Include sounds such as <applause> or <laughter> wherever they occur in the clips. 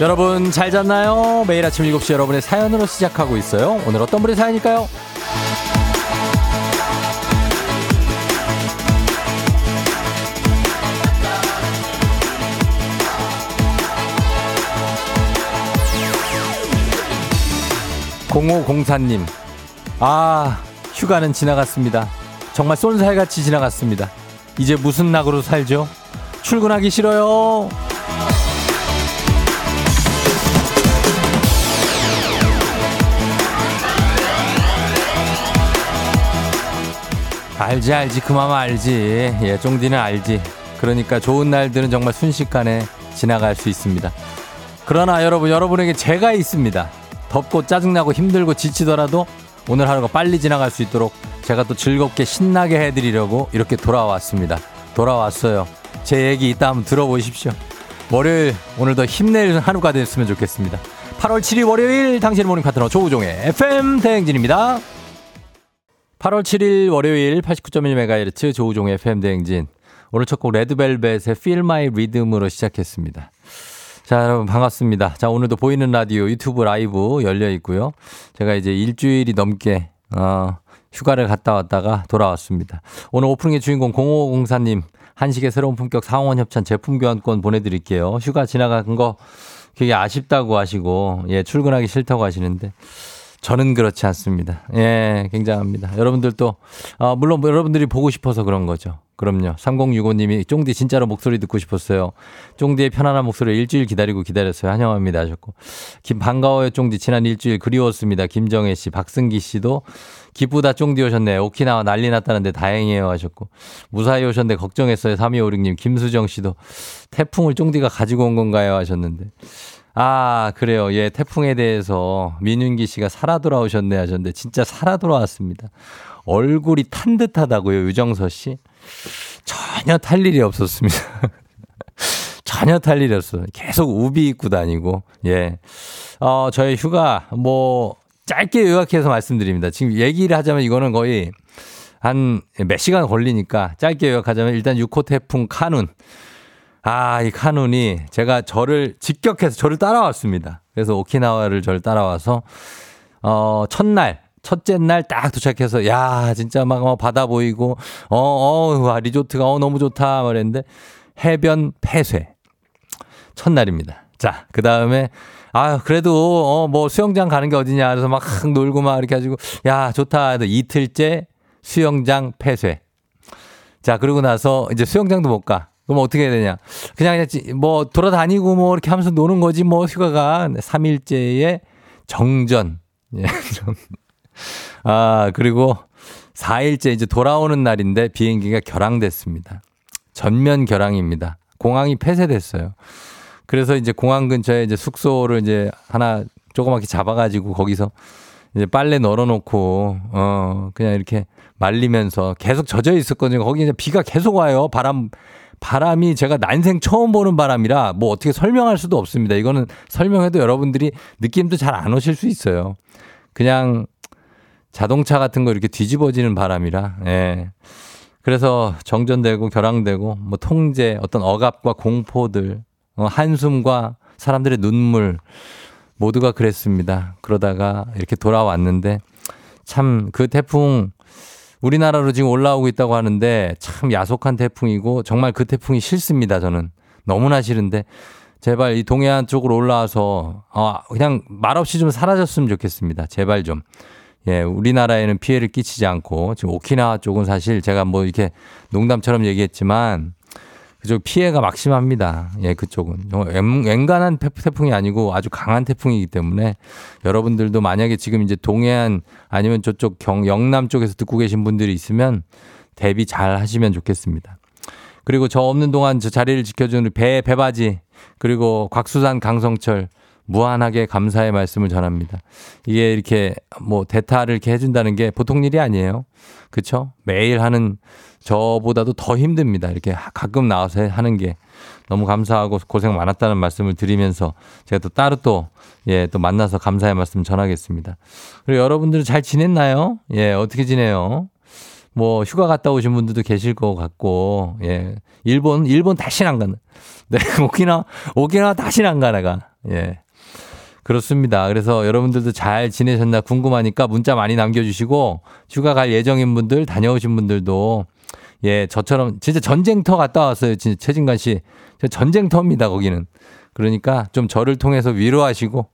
여러분 잘 잤나요? 매일 아침 7시 여러분의 사연으로 시작하고 있어요. 오늘 어떤 분의 사연일까요? 0504님, 아, 휴가는 지나갔습니다. 정말 쏜살같이 지나갔습니다. 이제 무슨 낙으로 살죠? 출근하기 싫어요. 알지 알지. 그맘 알지. 예 쫑디는 알지. 그러니까 좋은 날들은 정말 순식간에 지나갈 수 있습니다. 그러나 여러분 여러분에게 제가 있습니다. 덥고 짜증나고 힘들고 지치더라도 오늘 하루가 빨리 지나갈 수 있도록 제가 또 즐겁게 신나게 해드리려고 이렇게 돌아왔습니다. 돌아왔어요. 제 얘기 이따 한번 들어보십시오. 월요일 오늘 더 힘낼 하루가 됐으면 좋겠습니다. 8월 7일 월요일 당신의 모닝 파트너 조우종의 FM 대행진입니다 8월 7일 월요일 89.1MHz 조우종의 FM대행진. 오늘 첫 곡 레드벨벳의 Feel My Rhythm으로 시작했습니다. 자, 여러분 반갑습니다. 자, 오늘도 보이는 라디오 유튜브 라이브 열려 있고요. 제가 이제 일주일이 넘게, 어, 휴가를 갔다 왔다가 돌아왔습니다. 오늘 오프닝의 주인공 0504님, 한식의 새로운 품격 상원 협찬 제품 교환권 보내드릴게요. 휴가 지나간 거 되게 아쉽다고 하시고, 예, 출근하기 싫다고 하시는데, 저는 그렇지 않습니다. 예, 굉장합니다. 여러분들도, 어, 물론 여러분들이 보고 싶어서 그런 거죠. 그럼요. 3065님이 쫑디 진짜로 목소리 듣고 싶었어요. 쫑디의 편안한 목소리 일주일 기다리고 기다렸어요. 환영합니다 하셨고. 김 반가워요 쫑디 지난 일주일 그리웠습니다. 김정혜 씨, 박승기 씨도 기쁘다 쫑디 오셨네. 오키나와 난리 났다는데 다행이에요 하셨고. 무사히 오셨는데 걱정했어요. 3256님. 김수정 씨도 태풍을 쫑디가 가지고 온 건가요 하셨는데. 아, 그래요. 예, 태풍에 대해서 민윤기 씨가 살아 돌아오셨네 하셨는데 진짜 살아 돌아왔습니다. 얼굴이 탄 듯하다고요, 유정서 씨. 전혀 탈 일이 없었습니다. <laughs> 전혀 탈 일이 없어요. 계속 우비 입고 다니고, 예. 어, 저의 휴가, 뭐, 짧게 요약해서 말씀드립니다. 지금 얘기를 하자면 이거는 거의 한 몇 시간 걸리니까 짧게 요약하자면 일단 6호 태풍 카눈. 아, 이 카눈이 제가 저를 직격해서 저를 따라왔습니다. 그래서 오키나와를 저를 따라와서, 어, 첫날, 첫째 날 딱 도착해서, 야, 진짜 막 어, 바다 보이고, 어, 어, 와, 리조트가 어, 너무 좋다. 말했는데, 해변 폐쇄. 첫날입니다. 자, 그 다음에, 아, 그래도, 어, 뭐 수영장 가는 게 어디냐. 그래서 막 놀고 막 이렇게 해가지고, 야, 좋다. 이틀째 수영장 폐쇄. 자, 그러고 나서 이제 수영장도 못 가. 그럼 어떻게 해야 되냐. 그냥 뭐 돌아다니고 뭐 이렇게 하면서 노는 거지 뭐 휴가가 3일째의 정전. <laughs> 예. 아, 그리고 4일째 이제 돌아오는 날인데 비행기가 결항됐습니다. 전면 결항입니다. 공항이 폐쇄됐어요. 그래서 이제 공항 근처에 이제 숙소를 이제 하나 조그맣게 잡아가지고 거기서 이제 빨래 널어놓고 어 그냥 이렇게 말리면서 계속 젖어 있었거든요. 거기 이제 비가 계속 와요. 바람 바람이 제가 난생 처음 보는 바람이라 뭐 어떻게 설명할 수도 없습니다. 이거는 설명해도 여러분들이 느낌도 잘 안 오실 수 있어요. 그냥 자동차 같은 거 이렇게 뒤집어지는 바람이라, 예. 그래서 정전되고 결항되고 뭐 통제, 어떤 억압과 공포들, 어, 한숨과 사람들의 눈물 모두가 그랬습니다. 그러다가 이렇게 돌아왔는데 참 그 태풍 우리나라로 지금 올라오고 있다고 하는데 참 야속한 태풍이고 정말 그 태풍이 싫습니다. 저는 너무나 싫은데 제발 이 동해안 쪽으로 올라와서 어 그냥 말없이 좀 사라졌으면 좋겠습니다. 제발 좀. 예, 우리나라에는 피해를 끼치지 않고 지금 오키나와 쪽은 사실 제가 뭐 이렇게 농담처럼 얘기했지만 그쪽 피해가 막심합니다. 예, 그쪽은. 웬간한 태풍이 아니고 아주 강한 태풍이기 때문에 여러분들도 만약에 지금 이제 동해안 아니면 저쪽 경, 영남 쪽에서 듣고 계신 분들이 있으면 대비 잘 하시면 좋겠습니다. 그리고 저 없는 동안 저 자리를 지켜주는 배, 배바지, 그리고 곽수산 강성철, 무한하게 감사의 말씀을 전합니다. 이게 이렇게 뭐 대타를 이렇게 해준다는 게 보통 일이 아니에요. 그쵸? 매일 하는 저보다도 더 힘듭니다. 이렇게 가끔 나와서 하는 게 너무 감사하고 고생 많았다는 말씀을 드리면서 제가 또 따로 또, 예, 또 만나서 감사의 말씀 전하겠습니다. 그리고 여러분들은 잘 지냈나요? 예, 어떻게 지내요? 뭐 휴가 갔다 오신 분들도 계실 것 같고, 예. 일본, 일본 다시는 안 가는. 네, <laughs> 오키나, 오키나 다시는 안 가나가. 예. 그렇습니다. 그래서 여러분들도 잘 지내셨나 궁금하니까 문자 많이 남겨주시고 휴가 갈 예정인 분들 다녀오신 분들도 예, 저처럼 진짜 전쟁터 갔다 왔어요. 진짜 최진관 씨. 전쟁터입니다, 거기는. 그러니까 좀 저를 통해서 위로하시고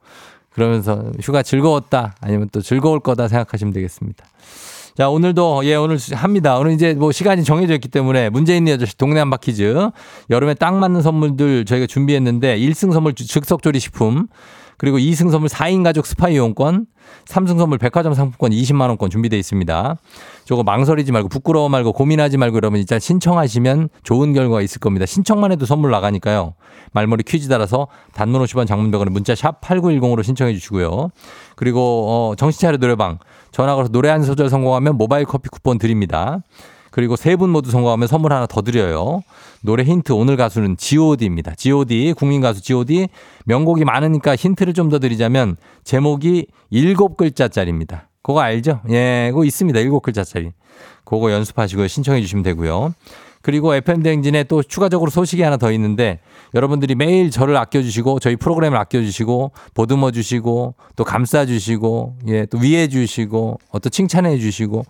그러면서 휴가 즐거웠다 아니면 또 즐거울 거다 생각하시면 되겠습니다. 자, 오늘도, 예, 오늘 합니다. 오늘 이제 뭐 시간이 정해져 있기 때문에 문제 있는 여자씨 동네 한바 퀴즈. 여름에 딱 맞는 선물들 저희가 준비했는데 1승 선물 즉석조리 식품. 그리고 2승 선물 4인 가족 스파 이용권, 3승 선물 백화점 상품권 20만 원권 준비되어 있습니다. 저거 망설이지 말고 부끄러워 말고 고민하지 말고 여러분 일단 신청하시면 좋은 결과가 있을 겁니다. 신청만 해도 선물 나가니까요. 말머리 퀴즈 따라서 단문 50원 장문 100원에 문자 샵 8910으로 신청해 주시고요. 그리고 어 정신차려 노래방 전화 걸어서 노래 한 소절 성공하면 모바일 커피 쿠폰 드립니다. 그리고 세 분 모두 성공하면 선물 하나 더 드려요. 노래 힌트 오늘 가수는 G.O.D입니다. G.O.D 국민 가수 G.O.D 명곡이 많으니까 힌트를 좀 더 드리자면 제목이 일곱 글자짜리입니다. 그거 알죠? 예, 그거 있습니다. 일곱 글자짜리. 그거 연습하시고 신청해 주시면 되고요. 그리고 FM 대행진에 또 추가적으로 소식이 하나 더 있는데 여러분들이 매일 저를 아껴주시고 저희 프로그램을 아껴주시고 보듬어 주시고 또 감싸 주시고 예, 또 위해 주시고 어또 칭찬해 주시고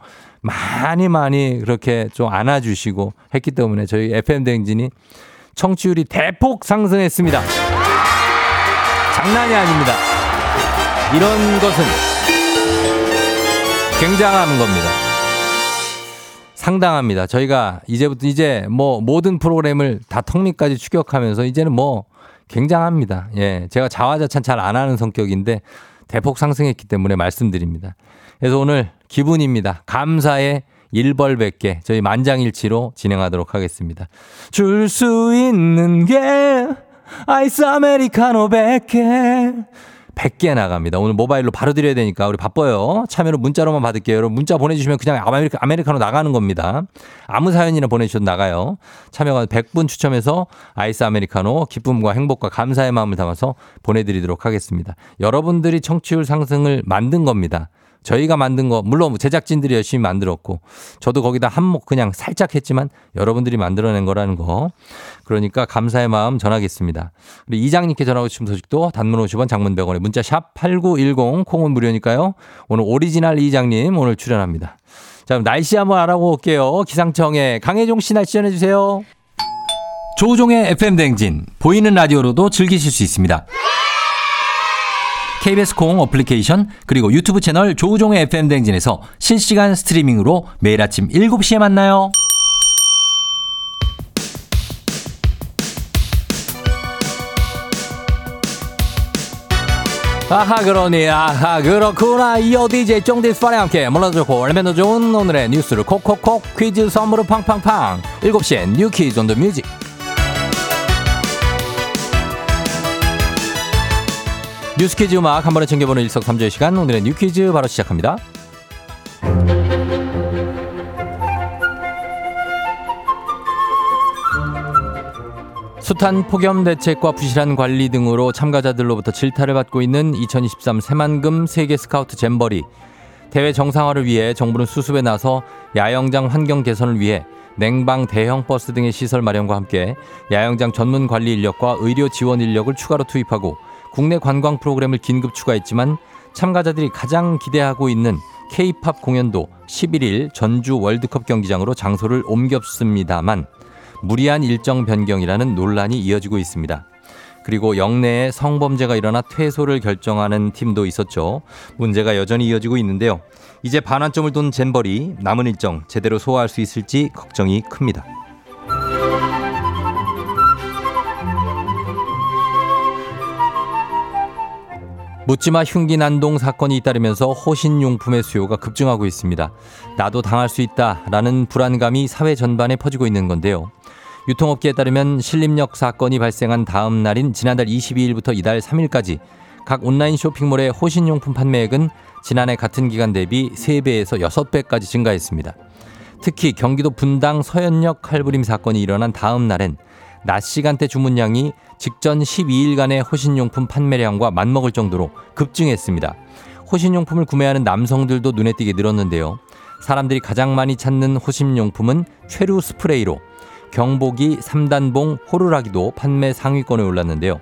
많이 많이 그렇게 좀 안아주시고 했기 때문에 저희 FM 대행진이 청취율이 대폭 상승했습니다. 장난이 아닙니다. 이런 것은 굉장한 겁니다. 상당합니다. 저희가 이제부터 이제 뭐 모든 프로그램을 다 턱밑까지 추격하면서 이제는 뭐 굉장합니다. 예. 제가 자화자찬 잘 안 하는 성격인데 대폭 상승했기 때문에 말씀드립니다. 그래서 오늘 기분입니다. 감사의 1벌 100개 저희 만장일치로 진행하도록 하겠습니다. 줄 수 있는 게 아이스 아메리카노 100개 100개 나갑니다. 오늘 모바일로 바로 드려야 되니까 우리 바빠요. 참여로 문자로만 받을게요. 여러분 문자 보내주시면 그냥 아메리카, 아메리카노 나가는 겁니다. 아무 사연이나 보내주셔도 나가요. 참여가 100분 추첨해서 아이스 아메리카노 기쁨과 행복과 감사의 마음을 담아서 보내드리도록 하겠습니다. 여러분들이 청취율 상승을 만든 겁니다. 저희가 만든 거 물론 제작진들이 열심히 만들었고 저도 거기다 한몫 그냥 살짝 했지만 여러분들이 만들어낸 거라는 거 그러니까 감사의 마음 전하겠습니다. 우리 이장님께 전하고 싶은 소식도 단문 50원 장문 100원에 문자 샵 8910 콩은 무료니까요. 오늘 오리지널 이장님 오늘 출연합니다. 자 그럼 날씨 한번 알아볼게요. 기상청에 강혜종 씨 날씨 전해주세요. 조우종의 FM 댕진 보이는 라디오로도 즐기실 수 있습니다. KBS 콩 어플리케이션 그리고 유튜브 채널 조우종의 FM 댕진에서 실시간 스트리밍으로 매일 아침 7시에 만나요. 아하 그러니 아하 그렇구나. 이어 DJ 쫑디스파랑 함께 몰라도 좋고 알면 더 좋은 오늘의 뉴스를 콕콕콕 퀴즈 선물을 팡팡팡. 7시엔 뉴 퀴즈 on the music 뉴스퀴즈 음악 한 번에 챙겨보는 일석삼조의 시간 오늘의 뉴퀴즈 바로 시작합니다. 허술한 폭염 대책과 부실한 관리 등으로 참가자들로부터 질타를 받고 있는 2023 새만금 세계 스카우트 잼버리 대회 정상화를 위해 정부는 수습에 나서 야영장 환경 개선을 위해 냉방 대형 버스 등의 시설 마련과 함께 야영장 전문 관리 인력과 의료 지원 인력을 추가로 투입하고 국내 관광 프로그램을 긴급 추가했지만 참가자들이 가장 기대하고 있는 K-팝 공연도 11일 전주 월드컵 경기장으로 장소를 옮겼습니다만 무리한 일정 변경이라는 논란이 이어지고 있습니다. 그리고 영내에 성범죄가 일어나 퇴소를 결정하는 팀도 있었죠. 문제가 여전히 이어지고 있는데요. 이제 반환점을 둔 잼버리 남은 일정 제대로 소화할 수 있을지 걱정이 큽니다. 묻지마 흉기 난동 사건이 잇따르면서 호신용품의 수요가 급증하고 있습니다. 나도 당할 수 있다라는 불안감이 사회 전반에 퍼지고 있는 건데요. 유통업계에 따르면 신림역 사건이 발생한 다음 날인 지난달 22일부터 이달 3일까지 각 온라인 쇼핑몰의 호신용품 판매액은 지난해 같은 기간 대비 3배에서 6배까지 증가했습니다. 특히 경기도 분당 서현역 칼부림 사건이 일어난 다음 날엔 낮 시간대 주문량이 직전 12일간의 호신용품 판매량과 맞먹을 정도로 급증했습니다. 호신용품을 구매하는 남성들도 눈에 띄게 늘었는데요. 사람들이 가장 많이 찾는 호신용품은 최루 스프레이로 경보기 3단봉 호루라기도 판매 상위권에 올랐는데요.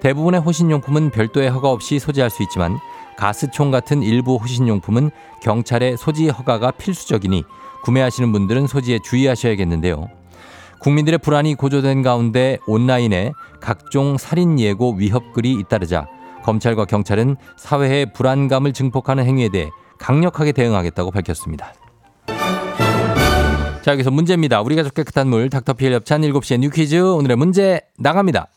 대부분의 호신용품은 별도의 허가 없이 소지할 수 있지만 가스총 같은 일부 호신용품은 경찰의 소지 허가가 필수적이니 구매하시는 분들은 소지에 주의하셔야겠는데요. 국민들의 불안이 고조된 가운데 온라인에 각종 살인 예고 위협글이 잇따르자 검찰과 경찰은 사회의 불안감을 증폭하는 행위에 대해 강력하게 대응하겠다고 밝혔습니다. 자, 여기서 문제입니다. 우리 가족 깨끗한 물 닥터피엘 협찬 7시에 뉴 퀴즈 오늘의 문제 나갑니다.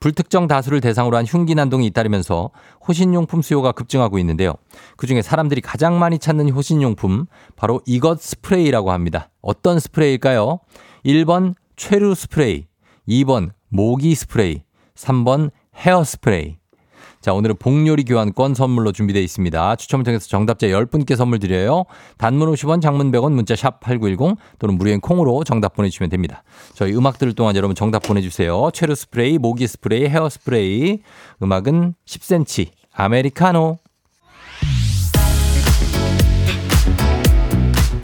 불특정 다수를 대상으로 한 흉기 난동이 잇따르면서 호신용품 수요가 급증하고 있는데요. 그중에 사람들이 가장 많이 찾는 호신용품 바로 이것 스프레이라고 합니다. 어떤 스프레이일까요? 1번 최루 스프레이, 2번 모기 스프레이, 3번 헤어 스프레이. 자, 오늘은 복요리 교환권 선물로 준비되어 있습니다. 추첨을 통해서 정답자 10분께 선물 드려요. 단문 50원, 장문 100원, 문자 샵 8910 또는 무료인 콩으로 정답 보내주시면 됩니다. 저희 음악 들을 동안 여러분 정답 보내주세요. 최루 스프레이, 모기 스프레이, 헤어 스프레이. 음악은 10cm, 아메리카노.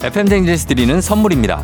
FM댕진에서 드리는 선물입니다.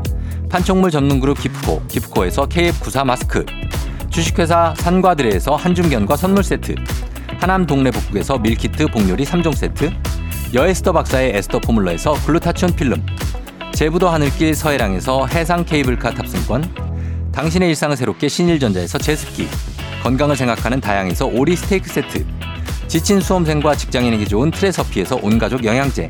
판촉물 전문 그룹 기프코, 기프코에서 KF94 마스크, 주식회사 산과드레에서 한줌견과 선물 세트, 하남 동네 복국에서 밀키트 복요리 3종 세트, 여에스더 박사의 에스더 포뮬러에서 글루타치온 필름, 제부도 하늘길 서해랑에서 해상 케이블카 탑승권, 당신의 일상을 새롭게 신일전자에서 제습기, 건강을 생각하는 다양에서 오리 스테이크 세트, 지친 수험생과 직장인에게 좋은 트레서피에서 온가족 영양제,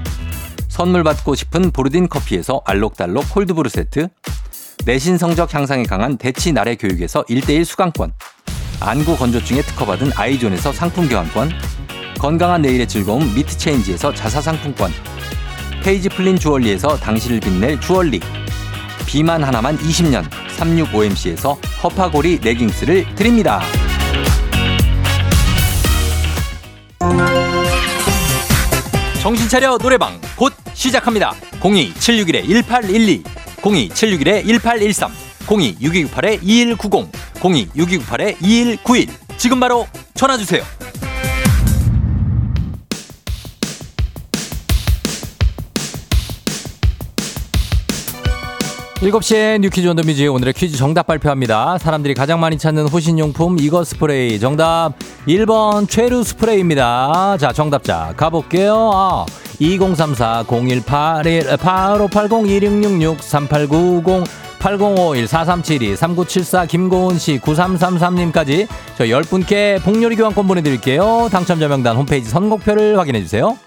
선물 받고 싶은 보르딘 커피에서 알록달록 cold brew 세트 내신 성적 향상에 강한 대치 나래 교육에서 1대1 수강권 안구 건조증에 특허받은 아이존에서 상품 교환권 건강한 내일의 즐거움 미트체인지에서 자사 상품권 페이지 플린 주얼리에서 당신을 빛낼 주얼리 비만 하나만 20년 365MC에서 허파고리 레깅스를 드립니다. 정신 차려 노래방 곧 시작합니다. 02761-1812 02761-1813 026298-2190 026298-2191 지금 바로 전화주세요. 7시에 뉴퀴즈 온 더 뮤직 오늘의 퀴즈 정답 발표합니다. 사람들이 가장 많이 찾는 호신용품 이거 스프레이 정답 1번 최루 스프레이입니다. 자 정답자 가볼게요. 아, 2034 0181 8580 2666 3890 8051 4372 3974 김고은 씨 9333님까지 저 10분께 복요리 교환권 보내드릴게요. 당첨자 명단 홈페이지 선곡표를 확인해 주세요.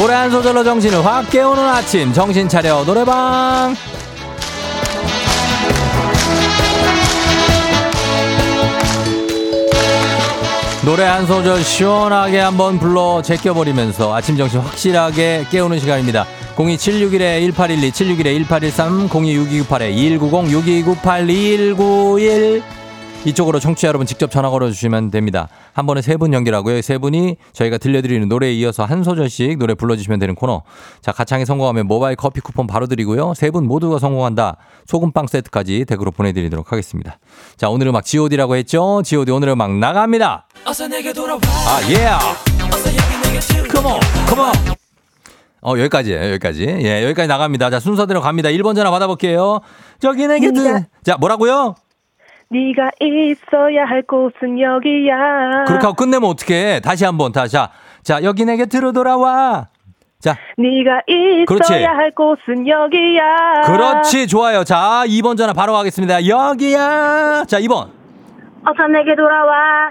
노래 한 소절로 정신을 확 깨우는 아침. 정신 차려 노래방. 노래 한 소절 시원하게 한번 불러 제껴버리면서 아침 정신 확실하게 깨우는 시간입니다. 02761-1812, 761-1813, 026298-2190, 6298-2191 이쪽으로 청취자 여러분 직접 전화 걸어주시면 됩니다. 한 번에 세 분 연결하고요. 세 분이 저희가 들려드리는 노래에 이어서 한 소절씩 노래 불러주시면 되는 코너. 자, 가창에 성공하면 모바일 커피 쿠폰 바로 드리고요. 세 분 모두가 성공한다. 소금빵 세트까지 댁으로 보내드리도록 하겠습니다. 자, 오늘 음악 god라고 했죠? god 오늘 음악 나갑니다. 아, 예. Yeah. 컴온, 컴온. 어, 여기까지예요, 여기까지. 예, 여기까지 나갑니다. 자, 순서대로 갑니다. 1번 전화 받아볼게요. 저기 내게 드 자, 뭐라고요? 네가 있어야 할 곳은 여기야. 그렇게 하고 끝내면 어떡해. 다시 한 번, 다시. 자, 자, 여기 내게 들어 돌아와. 자. 네가 있어야 그렇지. 할 곳은 여기야. 그렇지, 좋아요. 자, 2번 전화 바로 가겠습니다. 여기야. 자, 2번. 어서 내게 돌아와.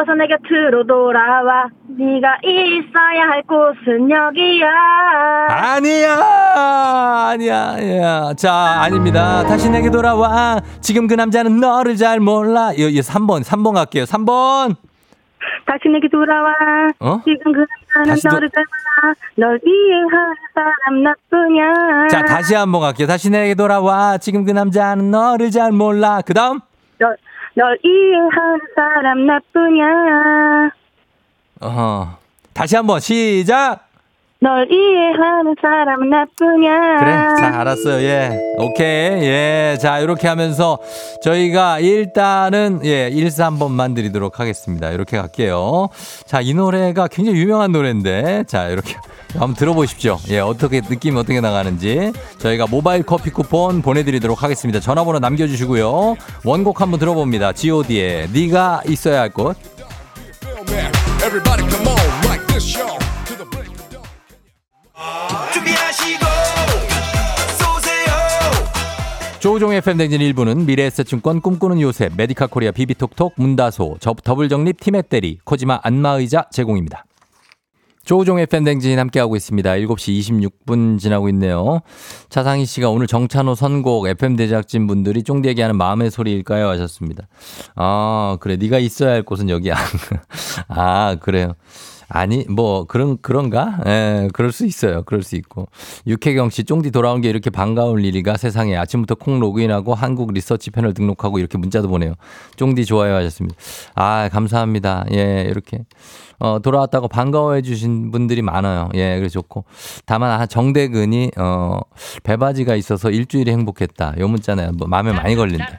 어서 내 곁으로 돌아와. 네가 있어야 할 곳은 여기야. 아니야, 아니야, 아니야. 자, 아닙니다. 다시 내게 돌아와. 지금 그 남자는 너를 잘 몰라. 이, 이 3번, 3번 갈게요. 3번. 다시 내게 돌아와. 어? 지금 그 남자는 너를 잘 몰라. 널 이해하는 사람 나뿐이야. 자, 다시 한번 갈게요. 다시 내게 돌아와. 지금 그 남자는 너를 잘 몰라. 그 다음. 널, 널 이해하는 사람 나뿐이야. 어허. 다시 한번 시작. 널 이해하는 사람 나뿐이야. 그래. 자, 알았어요. 예. 오케이. 예. 자, 이렇게 하면서 저희가 일단은 예, 1, 3번만 드리도록 하겠습니다. 이렇게 갈게요. 자, 이 노래가 굉장히 유명한 노래인데 자, 이렇게 한번 들어보십시오. 예, 어떻게 느낌이 어떻게 나가는지 저희가 모바일 커피 쿠폰 보내드리도록 하겠습니다. 전화번호 남겨주시고요. 원곡 한번 들어봅니다. G.O.D의 네가 있어야 할 곳. 조우종 FM 댕진 1부는 미래에셋증권 꿈꾸는 요새 메디카 코리아 비비톡톡 문다소 저- 더블정립 티맵대리 코지마 안마의자 제공입니다. 조우종 FM 댕진 함께하고 있습니다. 7시 26분 지나고 있네요. 차상희 씨가 오늘 정찬호 선곡 FM댕 제작진 분들이 쫑디 얘기하는 마음의 소리일까요? 하셨습니다. 아, 그래. 네가 있어야 할 곳은 여기야. <laughs> 아, 그래요. 아니, 뭐, 그런, 그런가? 예, 그럴 수 있어요. 그럴 수 있고. 육혜경 씨, 쫑디 돌아온 게 이렇게 반가울 일이가 세상에 아침부터 콩 로그인하고 한국 리서치 패널 등록하고 이렇게 문자도 보내요. 쫑디 좋아요 하셨습니다. 아, 감사합니다. 예, 이렇게. 어, 돌아왔다고 반가워해 주신 분들이 많아요. 예, 그래서 좋고. 다만, 아, 정대근이, 어, 배바지가 있어서 일주일이 행복했다. 요 문자는 뭐, 마음에 많이 걸린다.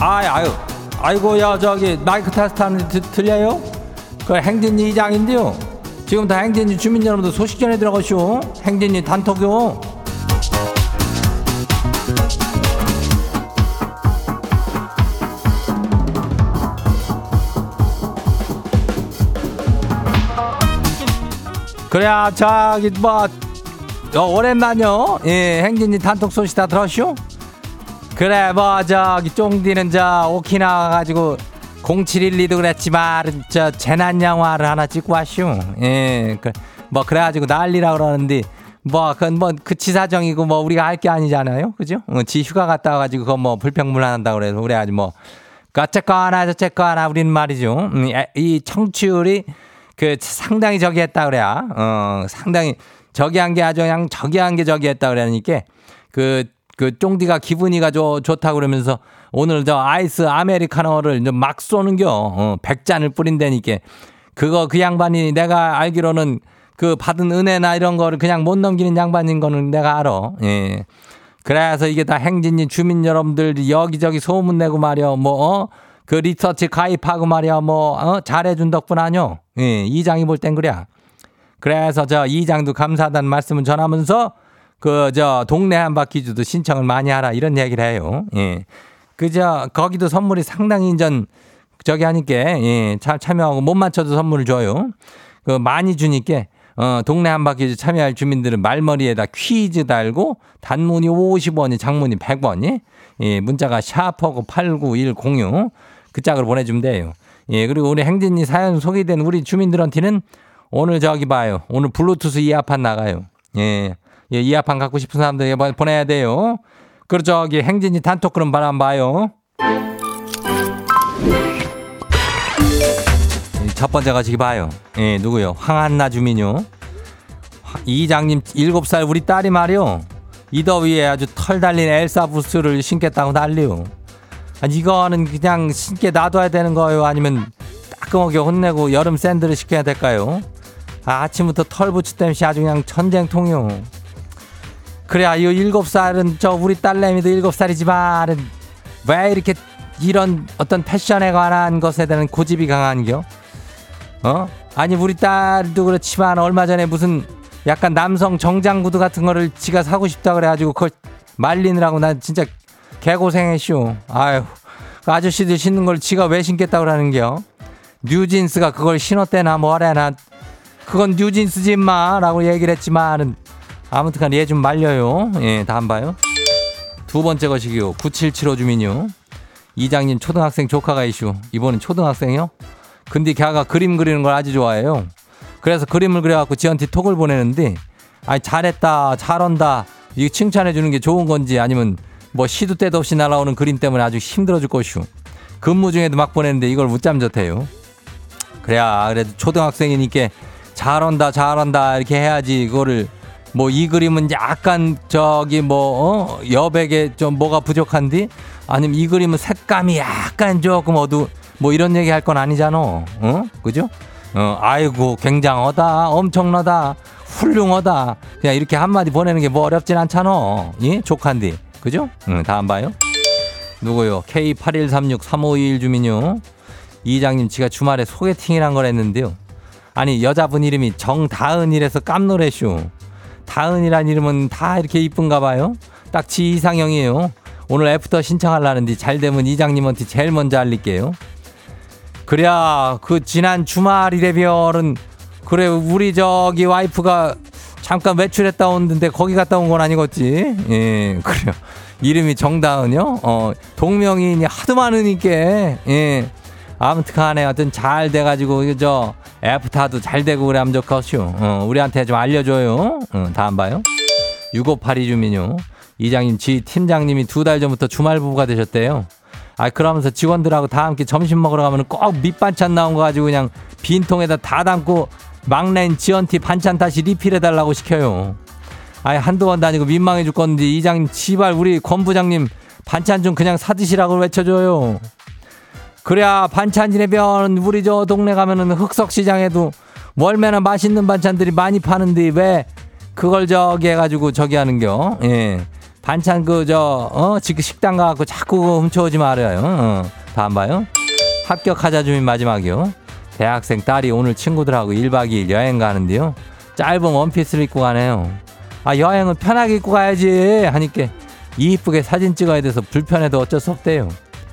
아, 아, 아, 아유. 아이고야, 저기, 마이크 테스트 하는데 드- 들려요? 그 행진이 이장인데요. 지금 다 행진이 주민 여러분들 소식 전해 들어가시오. 행진이 단톡요. 그래야, 저기, 뭐, 어, 오랜만요. 예, 행진이 단톡 소식 다 들었쇼? 그래 뭐 저기 쫑디는 저 오키나와 가지고 0712도 그랬지만 저 재난 영화를 하나 찍고 왔슈. 예. 그, 뭐 그래 가지고 난리라 그러는데 뭐 그건 뭐 그치사정이고 뭐 우리가 할 게 아니잖아요. 그죠? 어, 지 휴가 갔다 와 가지고 그거 뭐 불평불만한다 그래서 그래 가지고 뭐 어쨌거나 저쨌거나 우리는 말이죠. 음, 에, 이 청취율이 그 상당히 저기 했다 그래야. 어, 상당히 저기 한 게 아주 그냥 저기 한 게 저기 했다 그러니까 그, 그 쫑디가 기분이가 좋, 좋다 그러면서 오늘 저 아이스 아메리카노를 막 쏘는겨. 어, 100잔을 뿌린다니까. 그거 그 양반이 내가 알기로는 그 받은 은혜나 이런 거를 그냥 못 넘기는 양반인 거는 내가 알아. 예. 그래서 이게 다 행진이 주민 여러분들 여기저기 소문 내고 말이야. 뭐, 어? 그 리서치 가입하고 말이야. 뭐, 어? 잘해준 덕분 아뇨. 예. 이장이 볼 땐 그래. 그래서 저 이장도 감사하다는 말씀을 전하면서 그 저 동네 한 바퀴 주도 신청을 많이 하라 이런 얘기를 해요. 예. 그저 거기도 선물이 상당히 인전 저기 하니까 예. 참 참여하고 못 맞춰도 선물을 줘요. 그 많이 주니까 어 동네 한 바퀴 참여할 주민들은 말머리에다 퀴즈 달고 단문이 50원이 장문이 100원이 예. 문자가 샤퍼고 89106 그 짝으로 보내주면 돼요. 예. 그리고 우리 행진이 사연 소개된 우리 주민들한테는 오늘 저기 봐요. 오늘 블루투스 이어판 나가요. 예. 예, 이어판 갖고 싶은 사람들 이번 보내야 돼요. 그리고 저기 행진이 단톡 그럼 바람 봐요. 첫 번째가 저기 봐요. 예, 누구요? 황한나 주민요. 화- 이장님 일곱 살 우리 딸이 말이요. 이 더위에 아주 털 달린 엘사 부스를 신겠다고 난리요. 아니, 이거는 그냥 신게 놔둬야 되는 거예요? 아니면 따끔하게 혼내고 여름 샌드를 시켜야 될까요? 아, 아침부터 털부치 땜시 아주 그냥 전쟁통이요. 그래, 아, 이 일곱 살은 저 우리 딸내미도 일곱 살이지만 왜 이렇게 이런 어떤 패션에 관한 것에 대한 고집이 강한겨? 어? 아니 우리 딸도 그렇지만 얼마 전에 무슨 약간 남성 정장 구두 같은 거를 지가 사고 싶다 그래가지고 그걸 말리느라고 난 진짜 개고생했쇼. 아유, 그 아저씨들 신는 걸 지가 왜 신겠다 그러는겨? 뉴진스가 그걸 신었대나 뭐래나 그건 뉴진스지 마라고 얘기를 했지만은 아무튼간 얘좀 말려요. 예, 다음 봐요. 두 번째 것이기요. 9775 주민요. 이장님 초등학생 조카가 이슈. 이번엔 초등학생이요? 근데 걔가 그림 그리는 걸 아주 좋아해요. 그래서 그림을 그려갖고 지한테 톡을 보내는데, 아니, 잘했다, 잘한다, 이 칭찬해 주는 게 좋은 건지 아니면 뭐 시도 때도 없이 날아오는 그림 때문에 아주 힘들어 줄 것이오. 근무 중에도 막 보내는데 이걸 못 잠 졌대요. 그래야, 그래도 초등학생이니까 잘한다, 잘한다, 이렇게 해야지. 이거를 뭐 이 그림은 약간 저기 뭐, 어? 여백에 좀 뭐가 부족한디? 아니면 이 그림은 색감이 약간 조금 어두, 뭐 이런 얘기 할 건 아니잖아. 어? 그죠? 어, 아이고, 굉장하다. 엄청나다. 훌륭하다. 그냥 이렇게 한마디 보내는 게 뭐 어렵진 않잖아. 예? 족한디. 그죠? 응, 다음 봐요. 누구요? K81363521 주민요. 이장님, 지가 주말에 소개팅이란 걸 했는데요. 아니, 여자분 이름이 정다은이라서 깜놀했쇼. 다은이란 이름은 다 이렇게 이쁜가 봐요. 딱 지 이상형이에요. 오늘 애프터 신청하려는데 잘 되면 이장님한테 제일 먼저 알릴게요. 그래야 그 지난 주말 이래별은 그래 우리 저기 와이프가 잠깐 외출했다 오는데 거기 갔다 온 건 아니겠지? 예, 그래요. 이름이 정다은요? 어, 동명이인이 하도 많으니까, 예. 아무튼 간에 하여튼 잘 돼가지고, 저, 애프타도 잘 되고 그래 하면 좋겠슈. 어, 우리한테 좀 알려줘요. 어, 다음 봐요. 6582 주민요. 이장님, 지 팀장님이 두 달 전부터 주말 부부가 되셨대요. 아, 그러면서 직원들하고 다 함께 점심 먹으러 가면 꼭 밑반찬 나온 거 가지고 그냥 빈통에다 다 담고 막내인 지연티 반찬 다시 리필해달라고 시켜요. 아이, 한두 번 다니고 민망해 죽겠는데 이장님, 지발 우리 권 부장님 반찬 좀 그냥 사드시라고 외쳐줘요. 그래야 반찬이네변 우리 저 동네 가면은 흑석시장에도 월매나 맛있는 반찬들이 많이 파는데 왜 그걸 저기 해가지고 저기 하는겨? 예. 반찬 그 저 어 지금 식당 가갖고 자꾸 그거 훔쳐오지 말아요. 어. 다음 봐요. 합격하자 주민 마지막이요. 대학생 딸이 오늘 친구들하고 1박 2일 여행 가는데요. 짧은 원피스를 입고 가네요. 아 여행은 편하게 입고 가야지 하니까 이쁘게 사진 찍어야 돼서 불편해도 어쩔 수 없대요.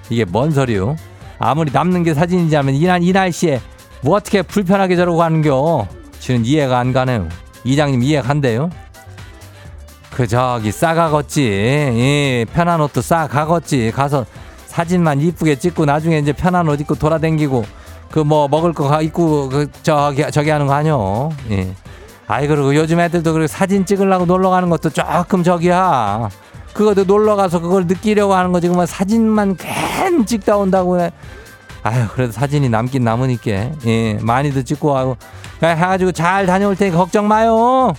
이게 뭔 소리요? 아무리 남는 게 사진이지 하면 이, 날씨에 뭐 어떻게 불편하게 저러고 가는겨? 지는 이해가 안 가네요. 이장님 이해 간대요? 그 저기 싸가겠지. 예, 편한 옷도 싸가겠지. 가서 사진만 이쁘게 찍고 나중에 이제 편한 옷 입고 돌아댕기고 그 뭐 먹을 거 가- 입고 그 저기 저기 하는 거 아니요. 예. 아이 그리고 요즘 애들도 그리고 사진 찍으려고 놀러 가는 것도 조금 저기야. 그것도 놀러 가서 그걸 느끼려고 하는 거지. 그만 사진만 괜 찍다 온다고 해. 아유 그래도 사진이 남긴 남으니까 예 많이도 찍고 하고 해가지고 잘 다녀올 테니까 걱정 마요.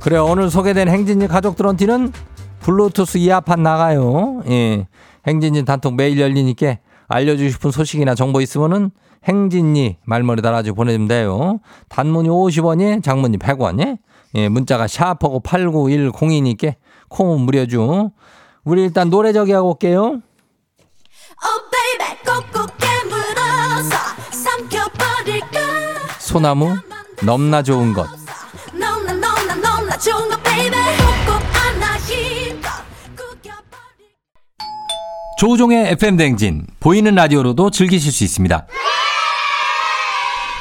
그래 오늘 소개된 행진이 가족들한테는 블루투스 이어판 나가요. 예. 행진이 단톡 매일 열리니까 알려주고 싶은 소식이나 정보 있으면은 행진이 말머리 달아주고 보내주면 돼요. 단문이 50원이 장문이 100원이 예, 문자가 샤프고 8910이니까 콩은 무료죠. 우리 일단 노래 저기 하고 올게요. Oh 소나무 넘나 좋은 것. 조우종의 FM 댕진 보이는 라디오로도 즐기실 수 있습니다.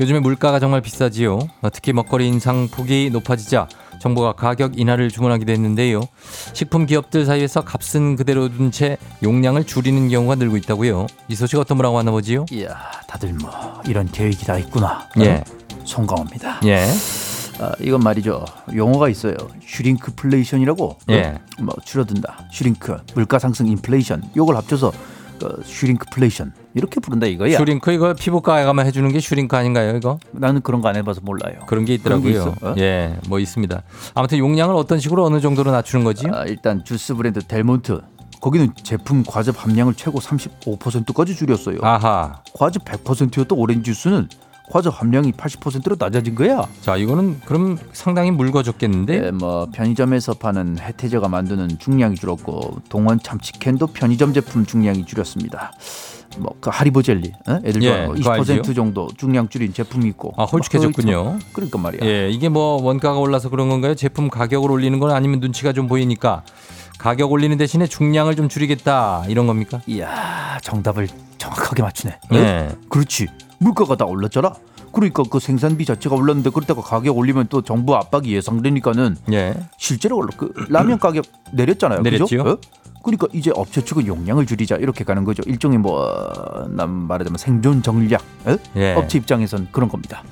요즘에 물가가 정말 비싸지요. 어, 특히 먹거리 인상 폭이 높아지자 정부가 가격 인하를 주문하기도 했는데요. 식품 기업들 사이에서 값은 그대로 둔 채 용량을 줄이는 경우가 늘고 있다고요. 이 소식 어떤 분하고 만나보지요? 이야, 다들 뭐 이런 계획이 다 있구나. 예. 송강호입니다. 예. 아, 이건 말이죠. 용어가 있어요. shrinkflation이라고. 예. 어, 뭐 줄어든다. shrink, 물가 상승 인플레이션. 요걸 합쳐서 그 shrinkflation 이렇게 부른다 이거야. shrink 이거 피부과에 가면 해주는 게 shrink 아닌가요 이거? 나는 그런 거 안 해봐서 몰라요. 그런 게 그런 게 있더라고요. 어? 예, 뭐 있습니다. 아무튼 용량을 어떤 식으로 어느 정도로 낮추는 거지? 아, 일단 주스 브랜드 델몬트. 거기는 제품 과즙 함량을 최고 35%까지 줄였어요. 아하. 과즙 100%였던 오렌지 주스는 과즙 함량이 80%로 낮아진 거야. 자, 이거는 그럼 상당히 묽어졌겠는데? 네, 뭐 편의점에서 파는 해태저가 만드는 중량이 줄었고 동원 참치캔도 편의점 제품 중량이 줄였습니다. 뭐 그 하리보 젤리, 어? 애들 예, 좋아하는 거 그거 20% 알지요? 정도 중량 줄인 제품이 있고. 아, 홀쭉해졌군요. 뭐, 그러니까 말이야. 예, 이게 뭐 원가가 올라서 그런 건가요? 제품 가격을 올리는 건 아니면 눈치가 좀 보이니까 가격 올리는 대신에 중량을 좀 줄이겠다 이런 겁니까? 이야, 정답을 정확하게 맞추네. 어? 예. 그렇지. 물가가 다 올랐잖아. 그러니까 그 생산비 자체가 올랐는데 그렇다고 가격 올리면 또 정부 압박이 예상되니까는 예. 실제로 올라 그 라면 가격 내렸잖아요. 내렸지요. 그죠? 어? 그러니까 이제 업체 측은 용량을 줄이자 이렇게 가는 거죠. 일종의 뭐난 말하자면 생존 전략. 어? 예. 업체 입장에선 그런 겁니다.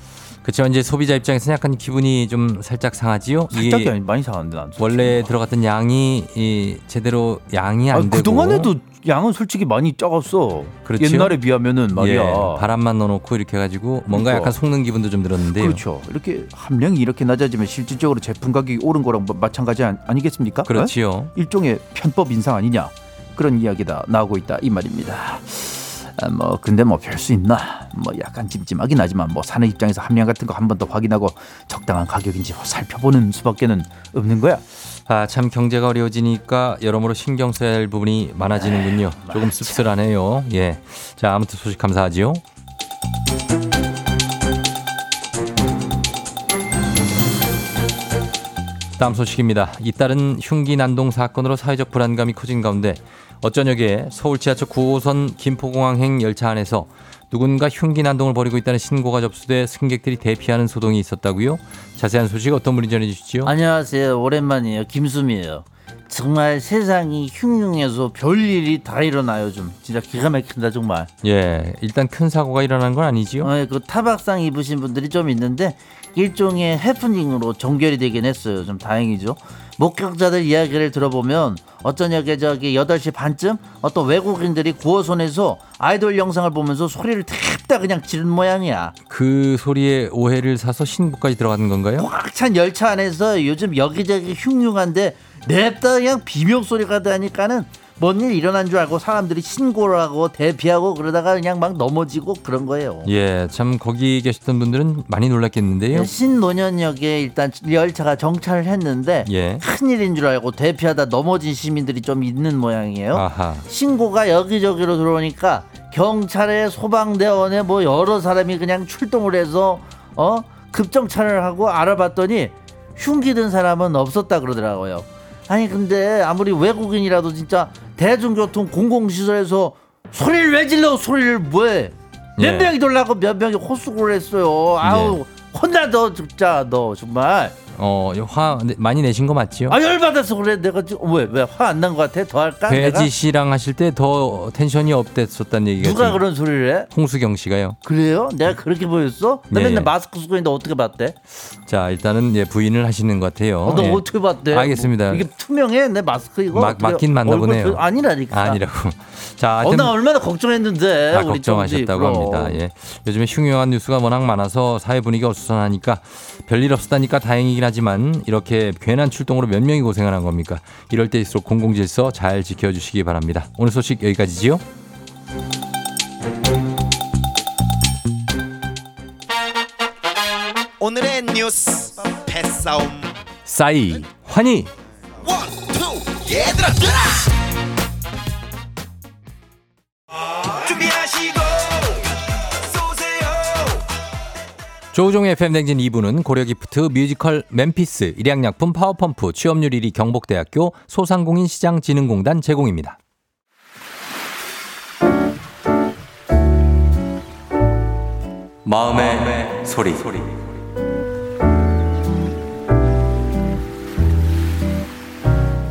그렇지만 이제 소비자 입장에서는 약간 기분이 좀 살짝 상하지요. 살짝이 아니 많이 상한데 난. 원래 들어갔던 양이 이 제대로 양이 안 아, 되고 그 동안에도 양은 솔직히 많이 작았어. 그렇죠. 옛날에 비하면은 말이야. 예, 바람만 넣어놓고 이렇게 해가지고 뭔가 그러니까. 약간 속는 기분도 좀 들었는데요. 그렇죠. 이렇게 함량이 이렇게 낮아지면 실질적으로 제품 가격이 오른 거랑 뭐 마찬가지 아니, 아니겠습니까? 어? 그렇지요. 일종의 편법 인상 아니냐 그런 이야기가 나오고 있다 이 말입니다. 아, 뭐 근데 뭐 별 수 있나 뭐 약간 찜찜하긴 하지만 뭐 사는 입장에서 함량 같은 거 한 번 더 확인하고 적당한 가격인지 뭐 살펴보는 수밖에는 없는 거야. 아, 참 경제가 어려워지니까 여러모로 신경 써야 할 부분이 많아지는군요. 조금 씁쓸하네요. 예. 자, 아무튼 소식 감사하지요. 다음 소식입니다. 잇따른 흉기 난동 사건으로 사회적 불안감이 커진 가운데 어쩌녁에 서울 지하철 9호선 김포공항행 열차 안에서 누군가 흉기 난동을 벌이고 있다는 신고가 접수돼 승객들이 대피하는 소동이 있었다고요? 자세한 소식 어떤 분이 전해주시죠? 안녕하세요. 오랜만이에요. 김수미예요. 정말 세상이 흉흉해서 별일이 다 일어나요. 좀 진짜 기가 막힌다 정말. 예, 일단 큰 사고가 일어난 건 아니지요? 어, 그 타박상 입으신 분들이 좀 있는데 일종의 해프닝으로 종결이 되긴 했어요. 좀 다행이죠. 목격자들 이야기를 들어보면 어쩌냐게 저기 8시 반쯤 어떤 외국인들이 9호선에서 아이돌 영상을 보면서 소리를 탁다 그냥 지른 모양이야. 그 소리에 오해를 사서 신고까지 들어가는 건가요? 꽉 찬 열차 안에서 요즘 여기저기 흉흉한데 냅다 그냥 비명 소리가 나니까는 뭔 일 일어난 줄 알고 사람들이 신고를 하고 대피하고 그러다가 그냥 막 넘어지고 그런 거예요. 예, 참 거기 계셨던 분들은 많이 놀랐겠는데요. 신노년역에 일단 열차가 정차를 했는데 예. 큰일인 줄 알고 대피하다 넘어진 시민들이 좀 있는 모양이에요. 아하. 신고가 여기저기로 들어오니까 경찰에 소방대원에 뭐 여러 사람이 그냥 출동을 해서 어 급정차를 하고 알아봤더니 흉기 든 사람은 없었다 그러더라고요. 아니 근데 아무리 외국인이라도 진짜 대중교통 공공시설에서 소리를 왜 질러 소리를 뭐해 몇 예. 명이 돌라고 몇 명이 호수를 했어요. 아우 혼나 너 진짜 너 정말 어, 화 내- 많이 내신 거 맞지요? 아 열받아서 그래 내가 지금 왜왜 화 안난것 같아 더 할까? 배지 씨랑 하실 때 더 텐션이 업됐었다는 얘기가 누가 지금 그런 소리를 해? 홍수경 씨가요. 그래요? 내가 그렇게 보였어? 나 네. 맨날 마스크 쓰고 있는데 어떻게 봤대? 자, 일단은 예, 부인을 하시는 것 같아요. 어, 너 예. 어떻게 봤대? 알겠습니다. 뭐, 이게 투명해? 내 마스크 이거? 막- 어떻게- 맞긴 맞나 보네요. 표- 아니라니까. 아니라고. 자, 어, 나 얼마나 걱정했는데. 다 우리 걱정하셨다고 그럼. 합니다. 예. 요즘에 흉흉한 뉴스가 워낙 많아서 사회 분위기가 어수선하니까 별일 없었다니까 다행이긴 하지만 이렇게 괜한 출동으로 몇 명이 고생을 한 겁니까? 이럴 때일수록 공공질서 잘 지켜주시기 바랍니다. 오늘 소식 여기까지지요. 오늘의 뉴스 패싸움 싸이 환희 원 투 얘들아 들아 준비하시고 조우종의 FM댕진 2부는 고려기프트 뮤지컬 맨피스 일양약품 파워펌프 취업률 1위 경복대학교 소상공인 시장진흥공단 제공입니다. 마음의, 소리.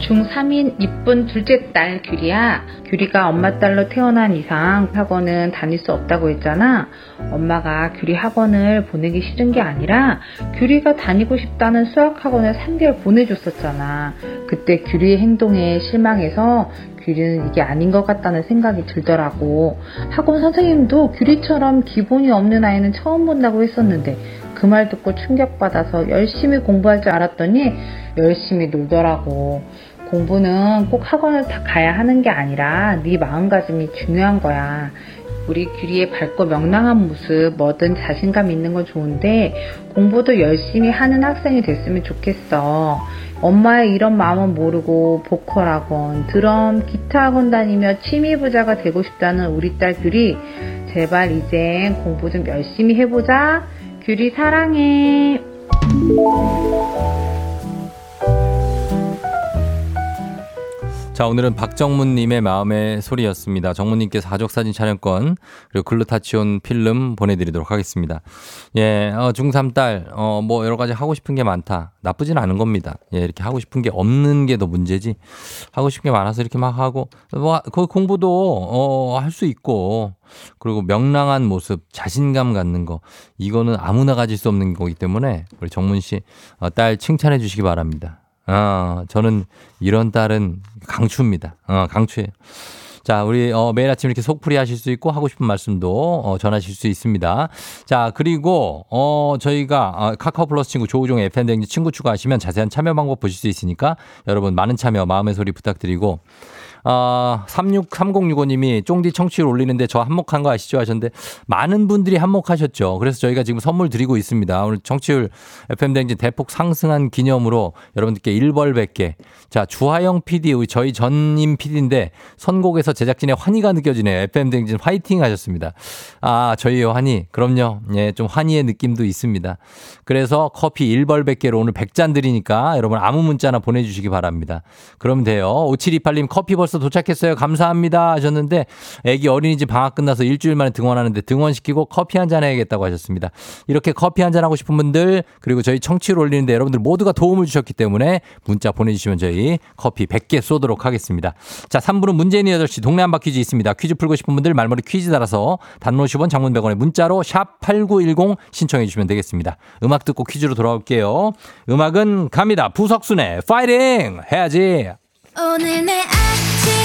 중3인 이쁜 둘째 딸 규리야. 규리가 엄마 딸로 태어난 이상 학원은 다닐 수 없다고 했잖아. 엄마가 규리 학원을 보내기 싫은 게 아니라 규리가 다니고 싶다는 수학 학원을 3개월 보내줬었잖아. 그때 규리의 행동에 실망해서 규리는 이게 아닌 것 같다는 생각이 들더라고. 학원 선생님도 규리처럼 기본이 없는 아이는 처음 본다고 했었는데 그 말 듣고 충격받아서 열심히 공부할 줄 알았더니 열심히 놀더라고. 공부는 꼭 학원을 다 가야 하는 게 아니라 네 마음가짐이 중요한 거야. 우리 규리의 밝고 명랑한 모습, 뭐든 자신감 있는 건 좋은데 공부도 열심히 하는 학생이 됐으면 좋겠어. 엄마의 이런 마음은 모르고 보컬 학원, 드럼, 기타 학원 다니며 취미 부자가 되고 싶다는 우리 딸 규리, 제발 이젠 공부 좀 열심히 해보자. 규리 사랑해. 자, 오늘은 박정문님의 마음의 소리였습니다. 정문님께서 가족사진 촬영권, 그리고 글루타치온 필름 보내드리도록 하겠습니다. 예, 어, 중3 딸, 어, 뭐, 여러 가지 하고 싶은 게 많다. 나쁘진 않은 겁니다. 예, 이렇게 하고 싶은 게 없는 게 더 문제지. 하고 싶은 게 많아서 이렇게 막 하고, 뭐, 그 공부도, 어, 할 수 있고, 그리고 명랑한 모습, 자신감 갖는 거, 이거는 아무나 가질 수 없는 거기 때문에, 우리 정문 씨, 어, 딸 칭찬해 주시기 바랍니다. 어, 저는 이런 딸은 강추입니다. 어, 강추예요. 자, 우리 어, 매일 아침 이렇게 속풀이 하실 수 있고 하고 싶은 말씀도 어, 전하실 수 있습니다. 자, 그리고 어, 저희가 어, 카카오 플러스 친구 조우종 FM댕지 친구 추가하시면 자세한 참여 방법 보실 수 있으니까 여러분 많은 참여 마음의 소리 부탁드리고 어, 363065님이 쫑디 청취율 올리는데 저 한몫한 거 아시죠? 하셨는데 많은 분들이 한몫하셨죠. 그래서 저희가 지금 선물 드리고 있습니다. 오늘 청취율 FM댕진 대폭 상승한 기념으로 여러분들께 1벌 100개. 자, 주하영 PD, 저희 전임 PD인데 선곡에서 제작진의 환희가 느껴지네요. FM댕진 화이팅 하셨습니다. 아, 저희요, 환희. 그럼요. 예, 좀 환희의 느낌도 있습니다. 그래서 커피 1벌 100개로 오늘 100잔 드리니까 여러분 아무 문자나 보내주시기 바랍니다. 그러면 돼요. 5728님 커피 벌써 도착했어요. 감사합니다. 하셨는데 애기 어린이집 방학 끝나서 일주일 만에 등원하는데 등원시키고 커피 한 잔 해야겠다고 하셨습니다. 이렇게 커피 한 잔 하고 싶은 분들 그리고 저희 청취를 올리는데 여러분들 모두가 도움을 주셨기 때문에 문자 보내주시면 저희 커피 100개 쏘도록 하겠습니다. 자, 3부는 문재인이 8시 동네 한바 퀴즈 있습니다. 퀴즈 풀고 싶은 분들 말머리 퀴즈 달아서 단문 50원 장문 100원에 문자로 샵 8910 신청해 주시면 되겠습니다. 음악 듣고 퀴즈로 돌아올게요. 음악은 갑니다. 부석순의 파이팅 해야지. 오늘 내 아침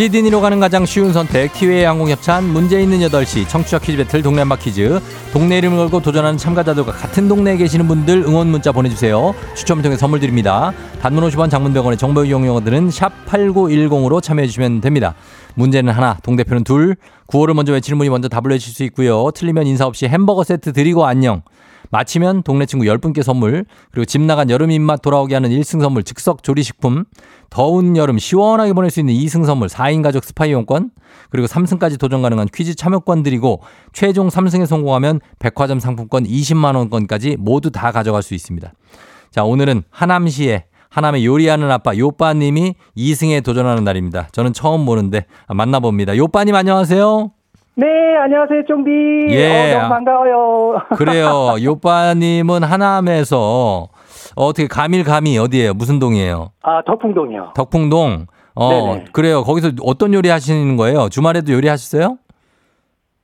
시드니로 가는 가장 쉬운 선택 키웨이 항공협찬 문제 있는 8시 청취자 퀴즈 배틀 동네 한바 퀴즈 동네 이름을 걸고 도전하는 참가자들과 같은 동네에 계시는 분들 응원 문자 보내주세요. 추첨을 통해 선물 드립니다. 단문 50원 장문 100원의 정보 이용료들은 샵 8910으로 참여해 주시면 됩니다. 문제는 하나 동대표는 둘 구호를 먼저 외치는 분이 먼저 답을 내실 수 있고요. 틀리면 인사 없이 햄버거 세트 드리고 안녕 마치면 동네 친구 10분께 선물, 그리고 집 나간 여름 입맛 돌아오게 하는 1승 선물 즉석 조리식품, 더운 여름 시원하게 보낼 수 있는 2승 선물 4인 가족 스파 이용권, 그리고 3승까지 도전 가능한 퀴즈 참여권 드리고 최종 3승에 성공하면 백화점 상품권 20만 원권까지 모두 다 가져갈 수 있습니다. 자, 오늘은 하남시에 하남의 요리하는 아빠 요빠님이 2승에 도전하는 날입니다. 저는 처음 보는데 만나봅니다. 요빠님 안녕하세요. 네, 안녕하세요, 쫑비. 예. 어, 너무 반가워요. <laughs> 그래요. 요빠님은 하남에서 어떻게 감일 감이 어디예요? 무슨 동이에요? 아, 덕풍동이요. 덕풍동. 어, 네네. 그래요. 거기서 어떤 요리 하시는 거예요? 주말에도 요리 하셨어요?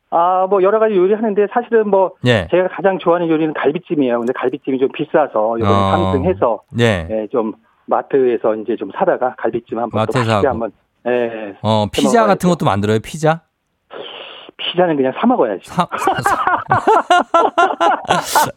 아, 뭐, 여러 가지 요리 하는데, 사실은 뭐, 예. 제가 가장 좋아하는 요리는 갈비찜이에요. 근데 갈비찜이 좀 비싸서, 이번에 어. 삼승해서, 예. 예, 좀, 마트에서 이제 좀 사다가 갈비찜 한번 또 마트에서 하고. 한번 예. 어, 피자. 같은 것도 만들어요, 피자? 피자는 그냥 사 먹어야지. 사, 사, 사.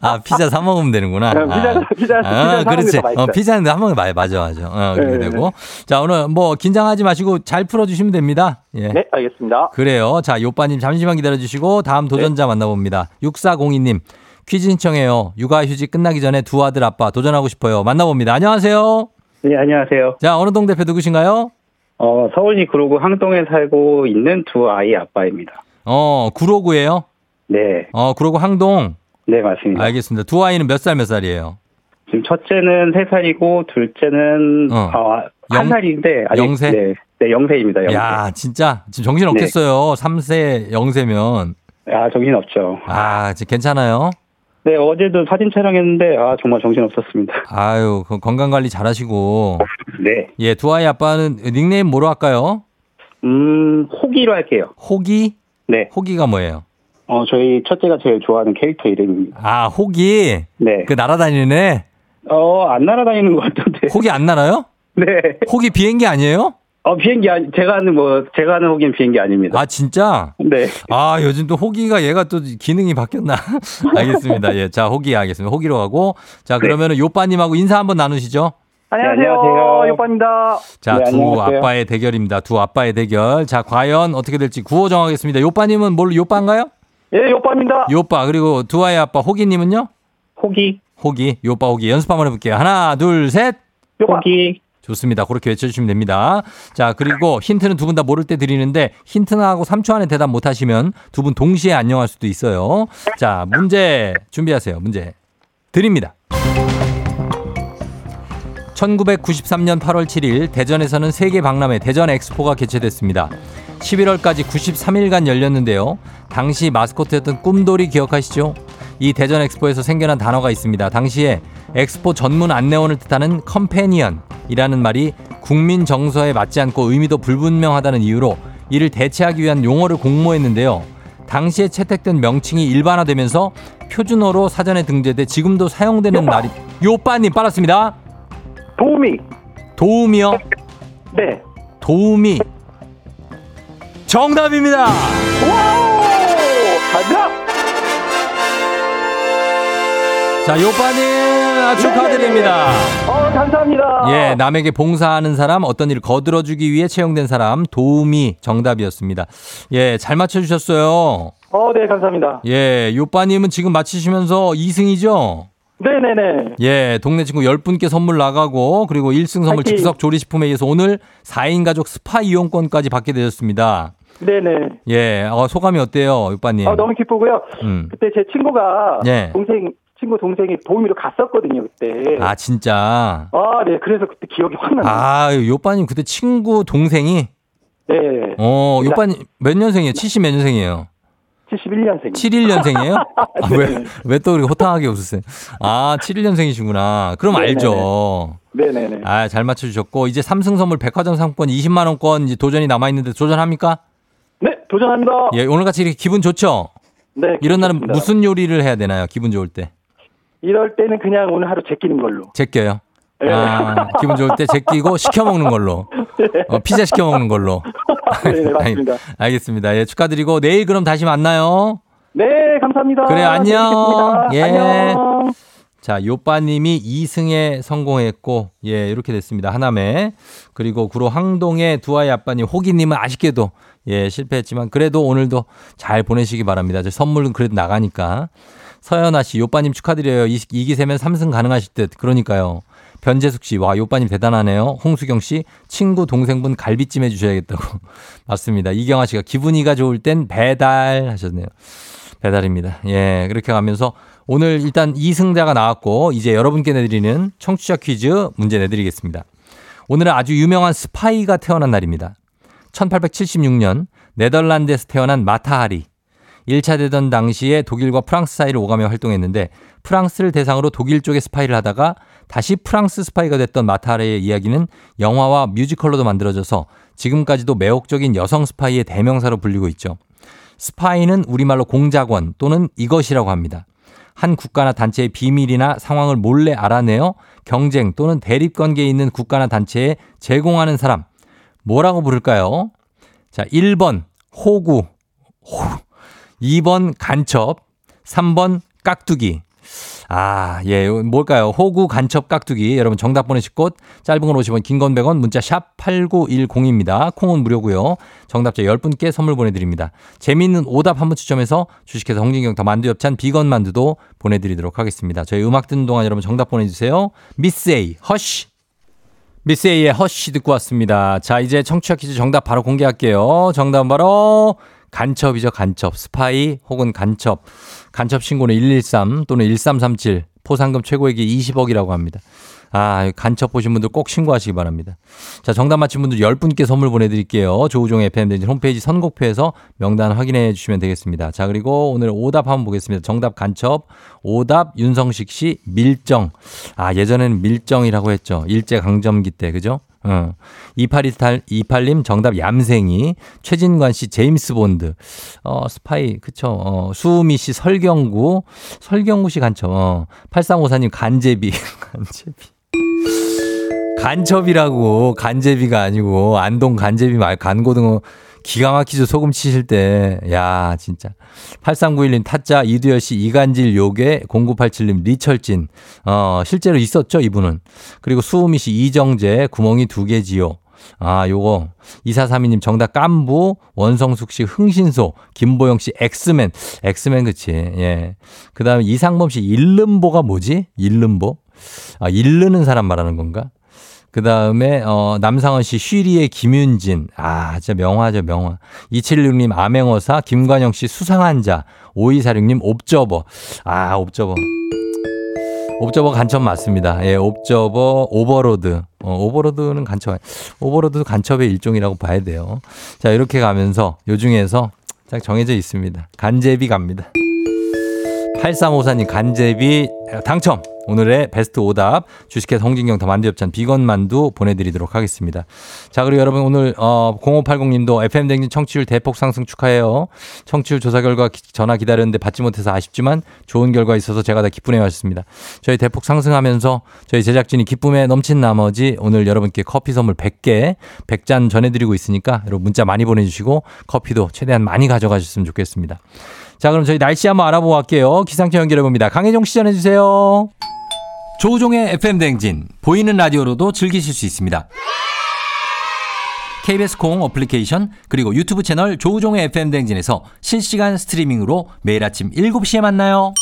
<laughs> 아, 피자 사 먹으면 되는구나. 네, 피자, 아. 피자, 아, 피자 사 먹는 그렇지. 어, 피자는 한 번에 맞아, 맞아, 맞아. 어, 그렇게 네, 되고. 자, 오늘 뭐 긴장하지 마시고 잘 풀어주시면 됩니다. 예. 네, 알겠습니다. 그래요. 자, 요빠님 잠시만 기다려주시고 다음 도전자 만나봅니다. 6402님. 퀴즈 신청해요. 육아휴직 끝나기 전에 두 아들 아빠 도전하고 싶어요. 만나봅니다. 안녕하세요. 네, 안녕하세요. 자, 어느 동 대표 누구신가요? 어, 서울시 구로구 항동에 살고 있는 두 아이 아빠입니다. 어, 구로구예요 네, 어, 구로구 항동. 네, 맞습니다. 알겠습니다. 두 아이는 몇 살 몇 살이에요? 지금 첫째는 세살이고 둘째는, 어. 어, 한 영- 살인데, 아직, 영세? 네, 네, 영세입니다, 영세. 야, 진짜 지금 정신 네. 없겠어요. 삼 3세, 0세면. 아, 정신 없죠. 아, 지금 괜찮아요? 네, 어제도 사진 촬영했는데, 아, 정말 정신 없었습니다. 아유, 그 건강 관리 잘 하시고. 네. 예, 두 아이 아빠는 닉네임 뭐로 할까요? 음, 호기로 할게요. 호기? 네. 호기가 뭐예요? 어, 저희 첫째가 제일 좋아하는 캐릭터 이름입니다. 아, 호기. 네. 그 날아다니는 애. 어, 안 날아다니는 것 같던데. 호기 안 날아요? 네. 호기 비행기 아니에요? 어, 비행기, 아니, 제가 하는 뭐, 제가 하는 호기는 비행기 아닙니다. 아, 진짜? 네. 아, 요즘 또 호기가 얘가 또 기능이 바뀌었나? <laughs> 알겠습니다. 예. 자, 호기 알겠습니다. 호기로 가고. 자, 그러면은 요빠님하고 인사 한번 나누시죠. 안녕하세요. 네, 안녕하세요. 요빠입니다. 자, 네, 두 안녕하세요. 아빠의 대결입니다. 두 아빠의 대결. 자, 과연 어떻게 될지 구호 정하겠습니다. 요빠님은 뭘 요빠인가요? 예, 요빠입니다. 요빠. 그리고 두 아이 아빠 호기님은요? 호기, 호기. 요빠 호기. 연습 한번 해볼게요. 하나, 둘, 셋. 요빠. 호기. 좋습니다. 그렇게 외쳐주시면 됩니다. 자, 그리고 힌트는 두 분 다 모를 때 드리는데 힌트나하고 3초 안에 대답 못 하시면 두 분 동시에 안녕할 수도 있어요. 자, 문제 준비하세요. 문제 드립니다. 1993년 8월 7일 대전에서는 세계 박람회 대전 엑스포가 개최됐습니다. 11월까지 93일간 열렸는데요. 당시 마스코트였던 꿈돌이 기억하시죠? 이 대전 엑스포에서 생겨난 단어가 있습니다. 당시에 엑스포 전문 안내원을 뜻하는 companion이라는 말이 국민 정서에 맞지 않고 의미도 불분명하다는 이유로 이를 대체하기 위한 용어를 공모했는데요. 당시에 채택된 명칭이 일반화되면서 표준어로 사전에 등재돼 지금도 사용되는 말이 요빠님 빨았습니다. 도우미. 도우미요. 네. 도우미. 정답입니다. 가자. 자, 요빠님 아, 축하드립니다. 어, 감사합니다. 예, 남에게 봉사하는 사람, 어떤 일을 거들어주기 위해 채용된 사람, 도우미 정답이었습니다. 예, 잘 맞춰주셨어요. 어, 네, 감사합니다. 예, 요빠님은 지금 맞히시면서 2승이죠? 네네네. 예, 동네 친구 10분께 선물 나가고, 그리고 1승 선물 화이팅! 즉석 조리식품에 의해서 오늘 4인 가족 스파 이용권까지 받게 되셨습니다. 네네. 예, 어, 소감이 어때요, 요빠님? 아, 너무 기쁘고요. 음. 그때 제 친구가 예. 동생 친구 동생이 도우미로 갔었거든요 그때. 아, 진짜. 아, 네. 그래서 그때 기억이 확 나요. 아, 요빠님 그때 친구 동생이, 네. 어, 요빠님 몇 년생이에요? 70 몇 년생이에요? 71년생. 71년생이에요? 아, 네. 왜, 왜 또 그렇게 호탕하게 웃으세요? 아, 71년생이시구나. 그럼 네네네. 알죠. 네네네. 아, 잘 맞춰주셨고, 이제 삼승 선물 백화점 상품권 20만원권 이제 도전이 남아있는데 도전합니까? 네, 도전합니다. 예, 오늘 같이 이렇게 기분 좋죠? 네. 이런 날은 좋습니다. 무슨 요리를 해야 되나요? 기분 좋을 때. 이럴 때는 그냥 오늘 하루 제끼는 걸로. 제껴요. 네. 아, 기분 좋을 때 제끼고 시켜 먹는 걸로. 어, 피자 시켜 먹는 걸로. <laughs> 네, 네, 맞습니다. 알겠습니다. 예, 축하드리고 내일 그럼 다시 만나요. 네, 감사합니다. 그래, 안녕. 예. 안녕. 자, 요빠님이 2승에 성공했고, 예, 이렇게 됐습니다. 하남에. 그리고 구로 항동의 두 아이 아빠님, 호기님은 아쉽게도, 예, 실패했지만, 그래도 오늘도 잘 보내시기 바랍니다. 저 선물은 그래도 나가니까. 서연아 씨, 요빠님 축하드려요. 이, 이 기세면 3승 가능하실 듯. 그러니까요. 변재숙 씨, 와, 요빠님 대단하네요. 홍수경 씨, 친구, 동생분 갈비찜 해주셔야겠다고. <laughs> 맞습니다. 이경아 씨가 기분이가 좋을 땐 배달 하셨네요. 배달입니다. 예, 그렇게 가면서 오늘 일단 2승자가 나왔고 이제 여러분께 내드리는 청취자 퀴즈 문제 내드리겠습니다. 오늘은 아주 유명한 스파이가 태어난 날입니다. 1876년 네덜란드에서 태어난 마타하리. 1차 대전 당시에 독일과 프랑스 사이를 오가며 활동했는데 프랑스를 대상으로 독일 쪽의 스파이를 하다가 다시 프랑스 스파이가 됐던 마타하리의 이야기는 영화와 뮤지컬로도 만들어져서 지금까지도 매혹적인 여성 스파이의 대명사로 불리고 있죠. 스파이는 우리말로 공작원 또는 이것이라고 합니다. 한 국가나 단체의 비밀이나 상황을 몰래 알아내어 경쟁 또는 대립 관계에 있는 국가나 단체에 제공하는 사람. 뭐라고 부를까요? 자, 1번 호구. 호. 2번 간첩. 3번 깍두기. 아, 예, 뭘까요? 호구, 간첩, 깍두기. 여러분 정답 보내실 곳 짧은 건 50원, 긴 건 100원, 문자 샵 8910입니다. 콩은 무료고요. 정답자 10분께 선물 보내 드립니다. 재미있는 오답 한번 추첨해서 주식회사 홍진경 더 만두 엽찬 비건 만두도 보내 드리도록 하겠습니다. 저희 음악 듣는 동안 여러분 정답 보내 주세요. miss A, Hush. miss A의 Hush 듣고 왔습니다. 자, 이제 청취자 퀴즈 정답 바로 공개할게요. 정답 바로 간첩이죠, 간첩. 스파이 혹은 간첩. 간첩 신고는 113 또는 1337. 포상금 최고액이 20억이라고 합니다. 아, 간첩 보신 분들 꼭 신고하시기 바랍니다. 자, 정답 맞힌 분들 10분께 선물 보내드릴게요. 조우종의 FM댕진 홈페이지 선곡표에서 명단 확인해 주시면 되겠습니다. 자, 그리고 오늘 오답 한번 보겠습니다. 정답 간첩, 오답 윤성식 씨, 밀정. 아, 예전에는 밀정이라고 했죠. 일제강점기 때, 그죠? 어. 2828, 28님 정답 얌생이, 최진관 씨 제임스 본드, 어, 스파이, 그쵸, 어, 수미 씨 설경구, 설경구 씨 간첩, 어, 8354님 간제비, <laughs> 간제비. 간첩이라고. 간제비가 아니고 안동 간제비 말 간고등어 기가 막히죠 소금 치실 때. 야, 진짜. 8391님 타짜 이두열 씨 이간질 요괴 0987님 리철진. 어, 실제로 있었죠, 이분은. 그리고 수우미 씨 이정재 구멍이 두 개지요. 아, 요거. 2432님 정답 깐부, 원성숙 씨 흥신소, 김보영 씨 엑스맨. 엑스맨 그치. 예. 그 다음에 이상범 씨 일름보가 뭐지? 일름보? 아, 일르는 사람 말하는 건가? 그 다음에, 어, 남상원 씨, 쉬리의 김윤진. 아, 진짜 명화죠, 명화. 276님, 암행어사, 김관영 씨, 수상한 자. 5246님, 옵저버. 아, observer. observer 간첩 맞습니다. 예, observer, overlord. 어, overlord는 간첩, overlord도 간첩의 일종이라고 봐야 돼요. 자, 이렇게 가면서 요 중에서 딱 정해져 있습니다. 간제비 갑니다. 8354님 간제비 당첨. 오늘의 베스트 오답 주식회사 홍진경 더 만두엽찬 비건 만두 보내드리도록 하겠습니다. 자 그리고 여러분 오늘 어 0580님도 FM 댕진 청취율 대폭 상승 축하해요. 청취율 조사 결과 기- 전화 기다렸는데 받지 못해서 아쉽지만 좋은 결과 있어서 제가 다 기쁘네요 하셨습니다. 저희 대폭 상승하면서 저희 제작진이 기쁨에 넘친 나머지 오늘 여러분께 커피 선물 100개 100잔 전해드리고 있으니까 여러분 문자 많이 보내주시고 커피도 최대한 많이 가져가셨으면 좋겠습니다. 자, 그럼 저희 날씨 한번 알아보고 갈게요. 기상청 연결해봅니다. 강혜종 씨 전해주세요. 조우종의 FM 댕진. 보이는 라디오로도 즐기실 수 있습니다. KBS 콩 어플리케이션 그리고 유튜브 채널 조우종의 FM 댕진에서 실시간 스트리밍으로 매일 아침 7시에 만나요.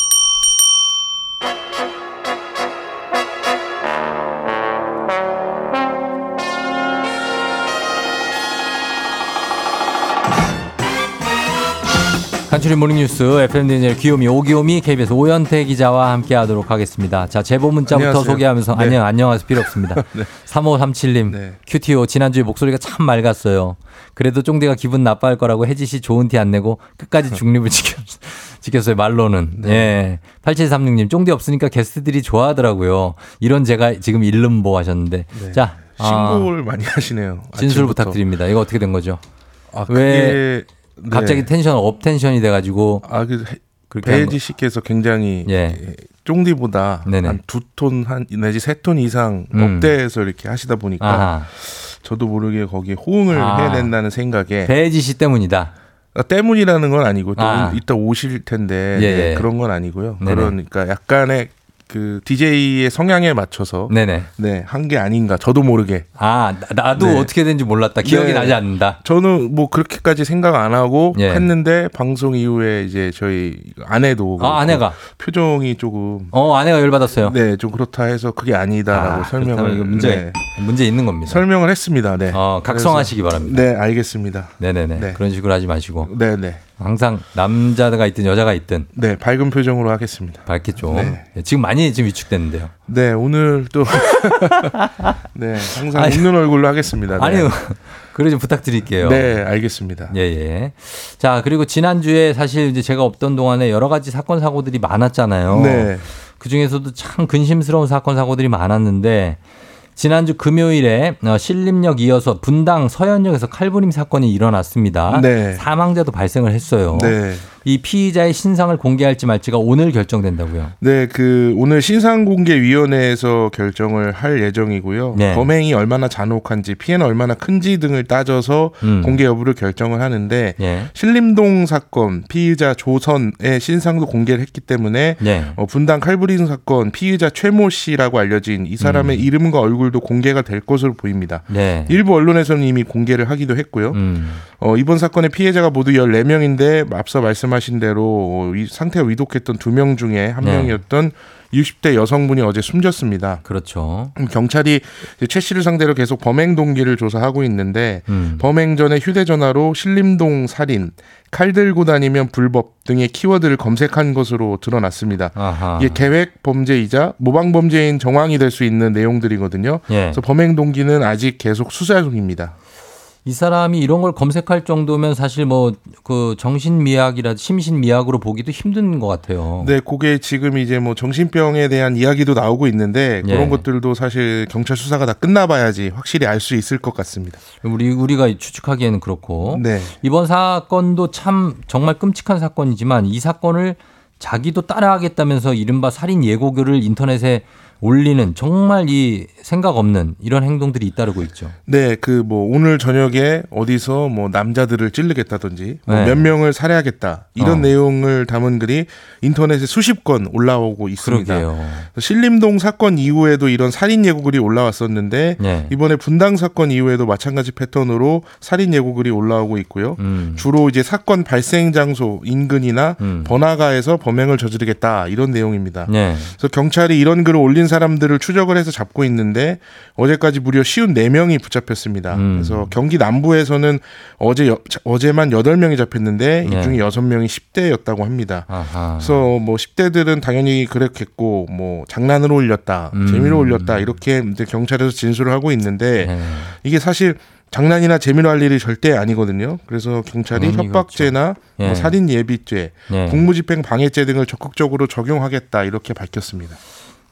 간추린 모닝뉴스 FM 댕진 귀요미 오기요미 KBS 오현태 기자와 함께하도록 하겠습니다. 자 제보 문자부터 안녕하세요. 소개하면서 네. 안녕 안녕하세요 필요 없습니다. <laughs> 3537님 네. 큐티오 지난주에 목소리가 참 맑았어요. 그래도 쫑디가 기분 나빠할 거라고 혜지 씨 좋은 티 안 내고 끝까지 중립을 <laughs> 지켰, 지켰어요. 말로는. 네. 예. 8736님 쫑디 없으니까 게스트들이 좋아하더라고요. 이런 제가 지금 일름보 하셨는데. 네. 자. 아, 신고를 많이 하시네요. 진술 아침부터. 부탁드립니다. 이거 어떻게 된 거죠? 아, 왜 네. 갑자기 텐션 up 텐션이 돼가지고 아, 그한 배혜지 씨께서 굉장히 예. 쫑디보다 네네. 한두 톤 한 내지 세 톤 이상 음. 업대에서 이렇게 하시다 보니까 아하. 저도 모르게 거기에 호응을 아. 해낸다는 생각에 배지 씨 때문이다. 아, 때문이라는 건 아니고 또 아. 이따 오실 텐데 예, 네, 예. 그런 건 아니고요. 네네. 그러니까 약간의 그 DJ의 성향에 맞춰서 네네. 네, 한 게 아닌가 저도 모르게 아 나- 나도 네. 어떻게 된지 몰랐다. 기억이 네. 나지 않는다. 저는 뭐 그렇게까지 생각 안 하고 예. 했는데 방송 이후에 이제 저희 아내도 아 아내가. 표정이 조금 어 아내가 열 받았어요. 네 좀 그렇다 해서 그게 아니다라고 아, 설명을 그렇다면 이거 문제 네, 문제 있는 겁니다. 설명을 했습니다. 네. 어 각성하시기 바랍니다. 네 알겠습니다. 네네네. 네. 그런 식으로 하지 마시고 네네 항상 남자가 있든 여자가 있든 네 밝은 표정으로 하겠습니다. 밝게 좀. 네. 예, 지금 많이 지금 위축됐는데요. 네 오늘 또 <laughs> 네 항상 아니, 웃는 얼굴로 하겠습니다. 네. 아니요. 그래 좀 부탁드릴게요. 네 알겠습니다. 예, 예. 자, 그리고 지난주에 사실 이제 제가 없던 동안에 여러 가지 사건, 사고들이 많았잖아요. 네. 그 중에서도 참 근심스러운 사건, 사고들이 많았는데, 지난주 금요일에 어, 신림역 이어서 분당 서현역에서 칼부림 사건이 일어났습니다. 네. 사망자도 발생을 했어요. 네. 이 피의자의 신상을 공개할지 말지가 오늘 결정된다고요. 네, 그 오늘 신상 공개 위원회에서 결정을 할 예정이고요. 네. 범행이 얼마나 잔혹한지, 피해는 얼마나 큰지 등을 따져서 음. 공개 여부를 결정을 하는데 예. 신림동 사건 피의자 조선의 신상도 공개를 했기 때문에 네. 어, 분당 칼부림 사건 피의자 최모 씨라고 알려진 이 사람의 음. 이름과 얼굴도 공개가 될 것으로 보입니다. 네. 일부 언론에서는 이미 공개를 하기도 했고요. 음. 어, 이번 사건의 피해자가 모두 14명인데 앞서 말씀 하신 대로 어, 이 상태가 위독했던 두 명 중에 한 네. 명이었던 60대 여성분이 어제 숨졌습니다. 그렇죠. 음, 경찰이 최 씨를 상대로 계속 범행 동기를 조사하고 있는데 음. 범행 전에 휴대전화로 신림동 살인, 칼 들고 다니면 불법 등의 키워드를 검색한 것으로 드러났습니다. 아하. 이게 계획 범죄이자 모방 범죄인 정황이 될 수 있는 내용들이거든요. 예. 그래서 범행 동기는 아직 계속 수사 중입니다. 이 사람이 이런 걸 검색할 정도면 사실 뭐 그 정신미약이라 심신미약으로 보기도 힘든 것 같아요. 네, 그게 지금 이제 뭐 정신병에 대한 이야기도 나오고 있는데 예. 그런 것들도 사실 경찰 수사가 다 끝나봐야지 확실히 알 수 있을 것 같습니다. 우리 우리가 추측하기에는 그렇고 네. 이번 사건도 참 정말 끔찍한 사건이지만 이 사건을 자기도 따라하겠다면서 이른바 살인 예고글을 인터넷에 올리는 정말 이 생각 없는 이런 행동들이 잇따르고 있죠. 네, 그 뭐 오늘 저녁에 어디서 뭐 남자들을 찌르겠다든지 뭐 네. 몇 명을 살해하겠다 이런 어. 내용을 담은 글이 인터넷에 수십 건 올라오고 있습니다. 그러게요. 신림동 사건 이후에도 이런 살인 예고글이 올라왔었는데 네. 이번에 분당 사건 이후에도 마찬가지 패턴으로 살인 예고글이 올라오고 있고요. 음. 주로 이제 사건 발생 장소 인근이나 음. 번화가에서 범행을 저지르겠다 이런 내용입니다. 네. 그래서 경찰이 이런 글을 올린 사람들을 추적을 해서 잡고 있는데 어제까지 무려 54명이 붙잡혔습니다. 음. 그래서 경기 남부에서는 어제 여- 어제만 8명이 잡혔는데 네. 이 중에 6명이 10대였다고 합니다. 아하. 그래서 뭐 10대들은 당연히 그랬겠고 뭐 장난으로 올렸다, 음. 재미로 올렸다 이렇게 경찰에서 진술을 하고 있는데 네. 이게 사실 장난이나 재미로 할 일이 절대 아니거든요. 그래서 경찰이 협박죄나 예. 뭐 살인 예비죄, 네. 공무집행 방해죄 등을 적극적으로 적용하겠다 이렇게 밝혔습니다.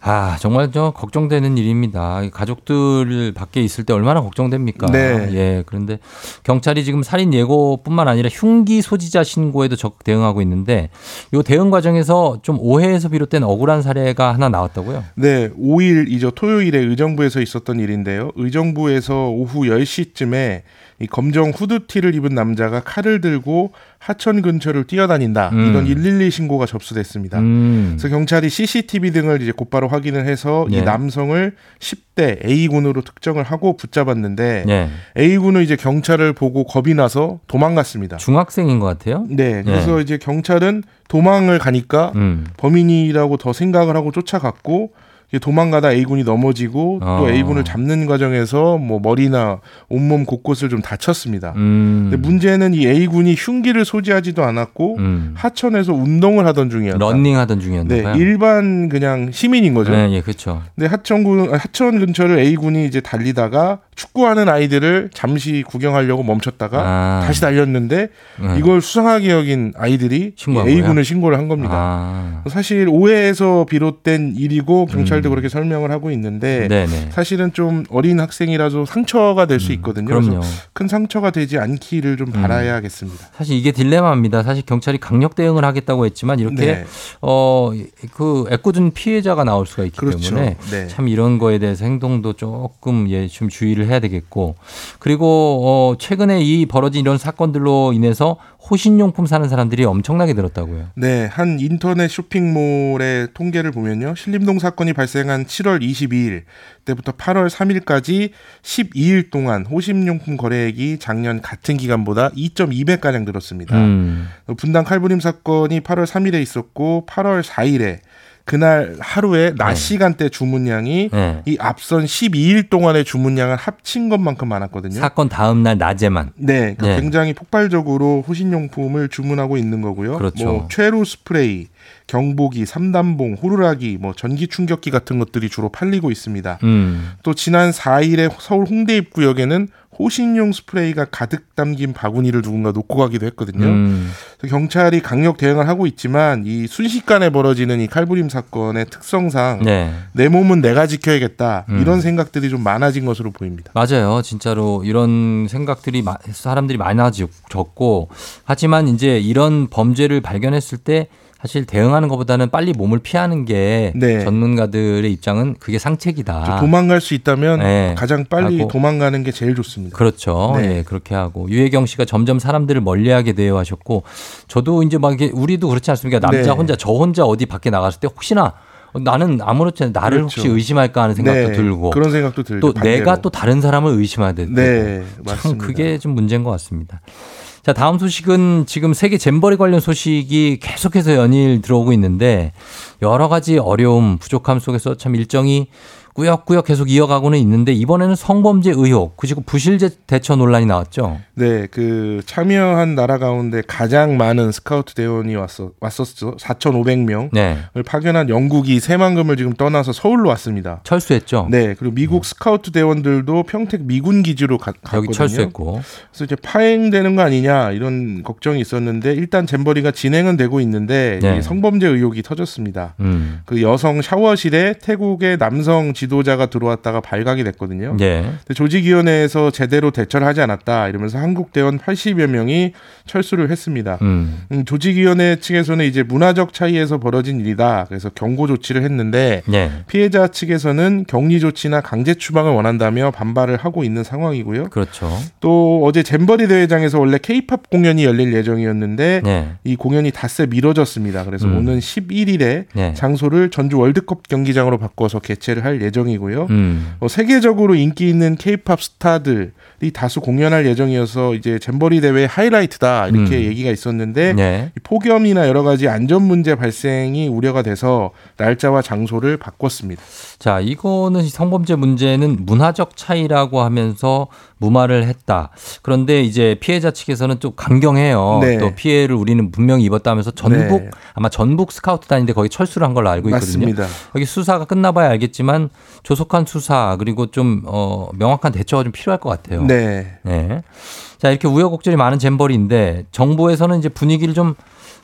아, 정말 저 걱정되는 일입니다. 이 가족들 밖에 있을 때 얼마나 걱정됩니까? 네. 예. 그런데 경찰이 지금 살인 예고뿐만 아니라 흉기 소지자 신고에도 적극 대응하고 있는데 이 대응 과정에서 좀 오해에서 비롯된 억울한 사례가 하나 나왔다고요? 네, 5일이죠. 토요일에 의정부에서 있었던 일인데요. 의정부에서 오후 10시쯤에 이 검정 후드티를 입은 남자가 칼을 들고 하천 근처를 뛰어다닌다. 음. 이런 112 신고가 접수됐습니다. 음. 그래서 경찰이 CCTV 등을 이제 곧바로 확인을 해서 예. 이 남성을 10대 A군으로 특정을 하고 붙잡았는데 예. A군은 이제 경찰을 보고 겁이 나서 도망갔습니다. 중학생인 것 같아요. 네, 그래서 이제 경찰은 도망을 가니까 음. 범인이라고 더 생각을 하고 쫓아갔고 도망가다 A군이 넘어지고 어. 또 A군을 잡는 과정에서 뭐 머리나 온몸 곳곳을 좀 다쳤습니다. 음. 근데 문제는 이 A군이 흉기를 소지하지도 않았고 음. 하천에서 운동을 하던 중이었다. 런닝 하던 네. 일반 그냥 시민인 거죠. 네, 예, 그렇죠. 근데 하천군 하천 근처를 A군이 이제 달리다가 축구하는 아이들을 잠시 구경하려고 멈췄다가 아. 다시 달렸는데 네. 이걸 수상하게 여긴 아이들이 A군을? 신고를 한 겁니다. 아. 사실 오해에서 비롯된 일이고 경찰도 그렇게 설명을 하고 있는데 음. 네네. 사실은 좀 어린 학생이라서 상처가 될수 있거든요. 그럼요. 음. 그래서 큰 상처가 되지 않기를 좀 바라야겠습니다. 사실 이게 딜레마입니다. 사실 경찰이 강력 대응을 하겠다고 했지만 이렇게 네. 어그 애꿎은 피해자가 나올 수가 있기 그렇죠. 때문에 네. 참 이런 거에 대해서 행동도 조금 예좀 주의를 해야 되겠고 그리고 어 최근에 이 벌어진 이런 사건들로 인해서 호신용품 사는 사람들이 엄청나게 늘었다고요. 네, 한 인터넷 쇼핑몰의 통계를 보면요. 신림동 사건이 발생한 7월 22일 때부터 8월 3일까지 12일 동안 호신용품 거래액이 작년 같은 기간보다 2.2배 가량 늘었습니다. 음. 분당 칼부림 사건이 8월 3일에 있었고 8월 4일에 그날 하루에 낮 시간대 주문량이 네. 이 앞선 12일 동안의 주문량을 합친 것만큼 많았거든요. 사건 다음 날 낮에만 네, 그러니까 네. 굉장히 폭발적으로 호신용품을 주문하고 있는 거고요. 그렇죠. 뭐 최루 스프레이, 경보기, 삼단봉, 호루라기, 뭐 전기 충격기 같은 것들이 주로 팔리고 있습니다. 음. 또 지난 4일에 서울 홍대 입구역에는 호신용 스프레이가 가득 담긴 바구니를 누군가 놓고 가기도 했거든요. 음. 경찰이 강력 대응을 하고 있지만 이 순식간에 벌어지는 이 칼부림 사건의 특성상 네. 내 몸은 내가 지켜야겠다 음. 이런 생각들이 좀 많아진 것으로 보입니다. 맞아요. 진짜로 이런 생각들이 마- 사람들이 많아졌고 하지만 이제 이런 범죄를 발견했을 때 사실 대응하는 것보다는 빨리 몸을 피하는 게 네. 전문가들의 입장은 그게 상책이다. 도망갈 수 있다면 아. 네. 가장 빨리 하고. 도망가는 게 제일 좋습니다. 그렇죠. 네. 예, 그렇게 하고 유혜경 씨가 점점 사람들을 멀리하게 돼요 하셨고 저도 이제 막 이게 우리도 그렇지 않습니까? 남자 네. 혼자 저 혼자 어디 밖에 나갔을 때 혹시나 나는 아무렇지 않게 나를 그렇죠. 혹시 의심할까 하는 생각도 네, 들고 그런 생각도 들죠. 또 반대로. 내가 또 다른 사람을 의심해야 되고 네, 참 맞습니다. 그게 좀 문제인 것 같습니다. 자 다음 소식은 지금 세계 잼버리 관련 소식이 계속해서 연일 들어오고 있는데 여러 가지 어려움 부족함 속에서 참 일정이 꾸역꾸역 계속 이어가고는 있는데 이번에는 성범죄 의혹 그리고 부실제 대처 논란이 나왔죠. 네, 그 참여한 나라 가운데 가장 많은 스카우트 대원이 왔어 왔었죠. 4,500명을 네. 파견한 영국이 새만금을 지금 떠나서 서울로 왔습니다. 철수했죠. 네, 그리고 미국 스카우트 대원들도 평택 미군 기지로 가, 갔거든요. 여기 철수했고. 그래서 이제 파행되는 거 아니냐 이런 걱정이 있었는데 일단 잼버리가 진행은 되고 있는데 네. 이 성범죄 의혹이 터졌습니다. 음. 그 여성 샤워실에 태국의 남성 지도자가 들어왔다가 발각이 됐거든요. 예. 근데 조직위원회에서 제대로 대처를 하지 않았다 이러면서 한국 대원 80여 명이 철수를 했습니다. 음. 음, 조직위원회 측에서는 이제 문화적 차이에서 벌어진 일이다. 그래서 경고 조치를 했는데 예. 피해자 측에서는 격리 조치나 강제 추방을 원한다며 반발을 하고 있는 상황이고요. 그렇죠. 또 어제 잼버리 대회장에서 원래 케이팝 공연이 열릴 예정이었는데 네. 이 공연이 닷새 미뤄졌습니다. 그래서 음. 오는 11일에 네. 장소를 전주 월드컵 경기장으로 바꿔서 개최를 할 예정이고요. 음. 어, 세계적으로 인기 있는 케이팝 스타들이 다수 공연할 예정이어서 이제 잼버리 대회 하이라이트다 이렇게 음. 얘기가 있었는데 네. 이 폭염이나 여러 가지 안전 문제 발생이 우려가 돼서 날짜와 장소를 바꿨습니다. 자, 이거는 성범죄 문제는 문화적 차이라고 하면서 무마를 했다. 그런데 이제 피해자 측에서는 좀 강경해요. 네. 또 피해를 우리는 분명히 입었다면서 전북 네. 아마 전북 스카우트 단인데 거기 철수를 한 걸로 알고 있거든요. 맞습니다. 여기 수사가 끝나봐야 알겠지만 조속한 수사 그리고 좀 어, 명확한 대처가 좀 필요할 것 같아요. 네. 네. 자, 이렇게 우여곡절이 많은 잼버리인데 정부에서는 이제 분위기를 좀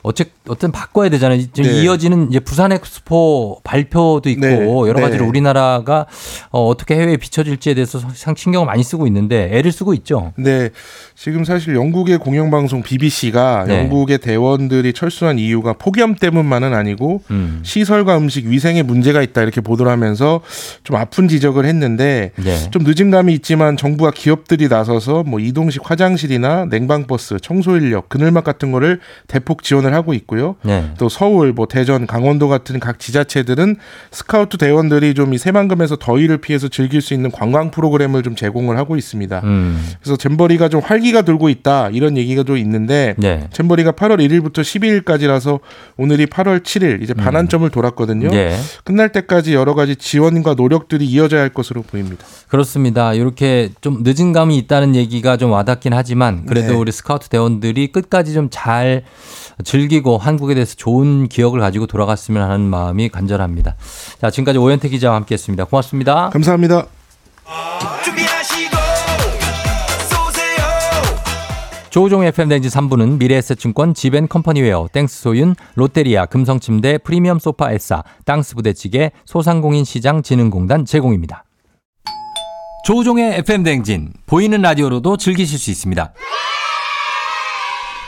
어째 어떤 바꿔야 되잖아요. 지금 네. 이어지는 이제 부산 엑스포 발표도 있고 네. 여러 가지로 네. 우리나라가 어, 어떻게 해외에 비춰질지에 대해서 상 신경을 많이 쓰고 있는데 애를 쓰고 있죠. 네. 지금 사실 영국의 공영방송 BBC가 네. 영국의 대원들이 철수한 이유가 폭염 때문만은 아니고 음. 시설과 음식 위생에 문제가 있다 이렇게 보도를 하면서 좀 아픈 지적을 했는데 네. 좀 늦은 감이 있지만 정부와 기업들이 나서서 뭐 이동식 화장실이나 냉방버스, 청소 인력, 그늘막 같은 거를 대폭 지원 을 하고 있고요. 네. 또 서울, 뭐 대전, 강원도 같은 각 지자체들은 스카우트 대원들이 좀 이 새만금에서 더위를 피해서 즐길 수 있는 관광 프로그램을 좀 제공을 하고 있습니다. 음. 그래서 잼버리가 좀 활기가 돌고 있다 이런 얘기가 좀 있는데 네. 잼버리가 8월 1일부터 12일까지라서 오늘이 8월 7일 이제 반환점을 돌았거든요. 예. 끝날 때까지 여러 가지 지원과 노력들이 이어져야 할 것으로 보입니다. 그렇습니다. 이렇게 좀 늦은 감이 있다는 얘기가 좀 와닿긴 하지만 그래도 네. 우리 스카우트 대원들이 끝까지 좀잘 즐기고 한국에 대해서 좋은 기억을 가지고 돌아갔으면 하는 마음이 간절합니다. 자, 지금까지 오현태 기자와 함께 했습니다. 고맙습니다. 감사합니다. 조우종 FM 댕진 3부는 미래에셋증권 지벤컴퍼니웨어, 땡스소윤, 롯데리아, 금성침대, 프리미엄 소파 에싸, 땅스 부대찌개, 소상공인 시장 진흥공단 제공입니다. 조우종의 FM 댕진 보이는 라디오로도 즐기실 수 있습니다.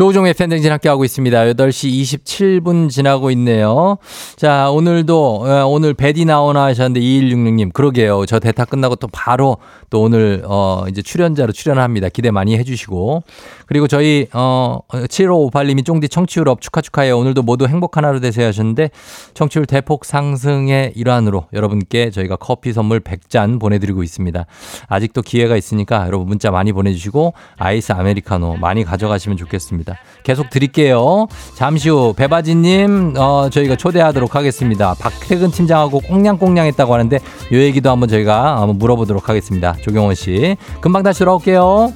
조우종의 FM댕진 함께하고 있습니다. 8시 27분 지나고 있네요. 자, 오늘도, 어, 오늘 배디 나오나 하셨는데 2166님, 그러게요. 저 대타 끝나고 또 바로 또 오늘, 어, 이제 출연자로 출연합니다. 기대 많이 해주시고. 그리고 저희, 어, 7558님이 쫑디 청취율 up 축하 축하해요. 오늘도 모두 행복한 하루 되세요 하셨는데 청취율 대폭 상승의 일환으로 여러분께 저희가 커피 선물 100잔 보내드리고 있습니다. 아직도 기회가 있으니까 여러분 문자 많이 보내주시고 아이스 아메리카노 많이 가져가시면 좋겠 습니다. 계속 드릴게요. 잠시 후 배바지님 어, 저희가 초대하도록 하겠습니다. 박태근 팀장하고 꽁냥꽁냥 했다고 하는데 요 얘기도 한번 저희가 한번 물어보도록 하겠습니다. 조경원 씨 금방 다시 돌아올게요.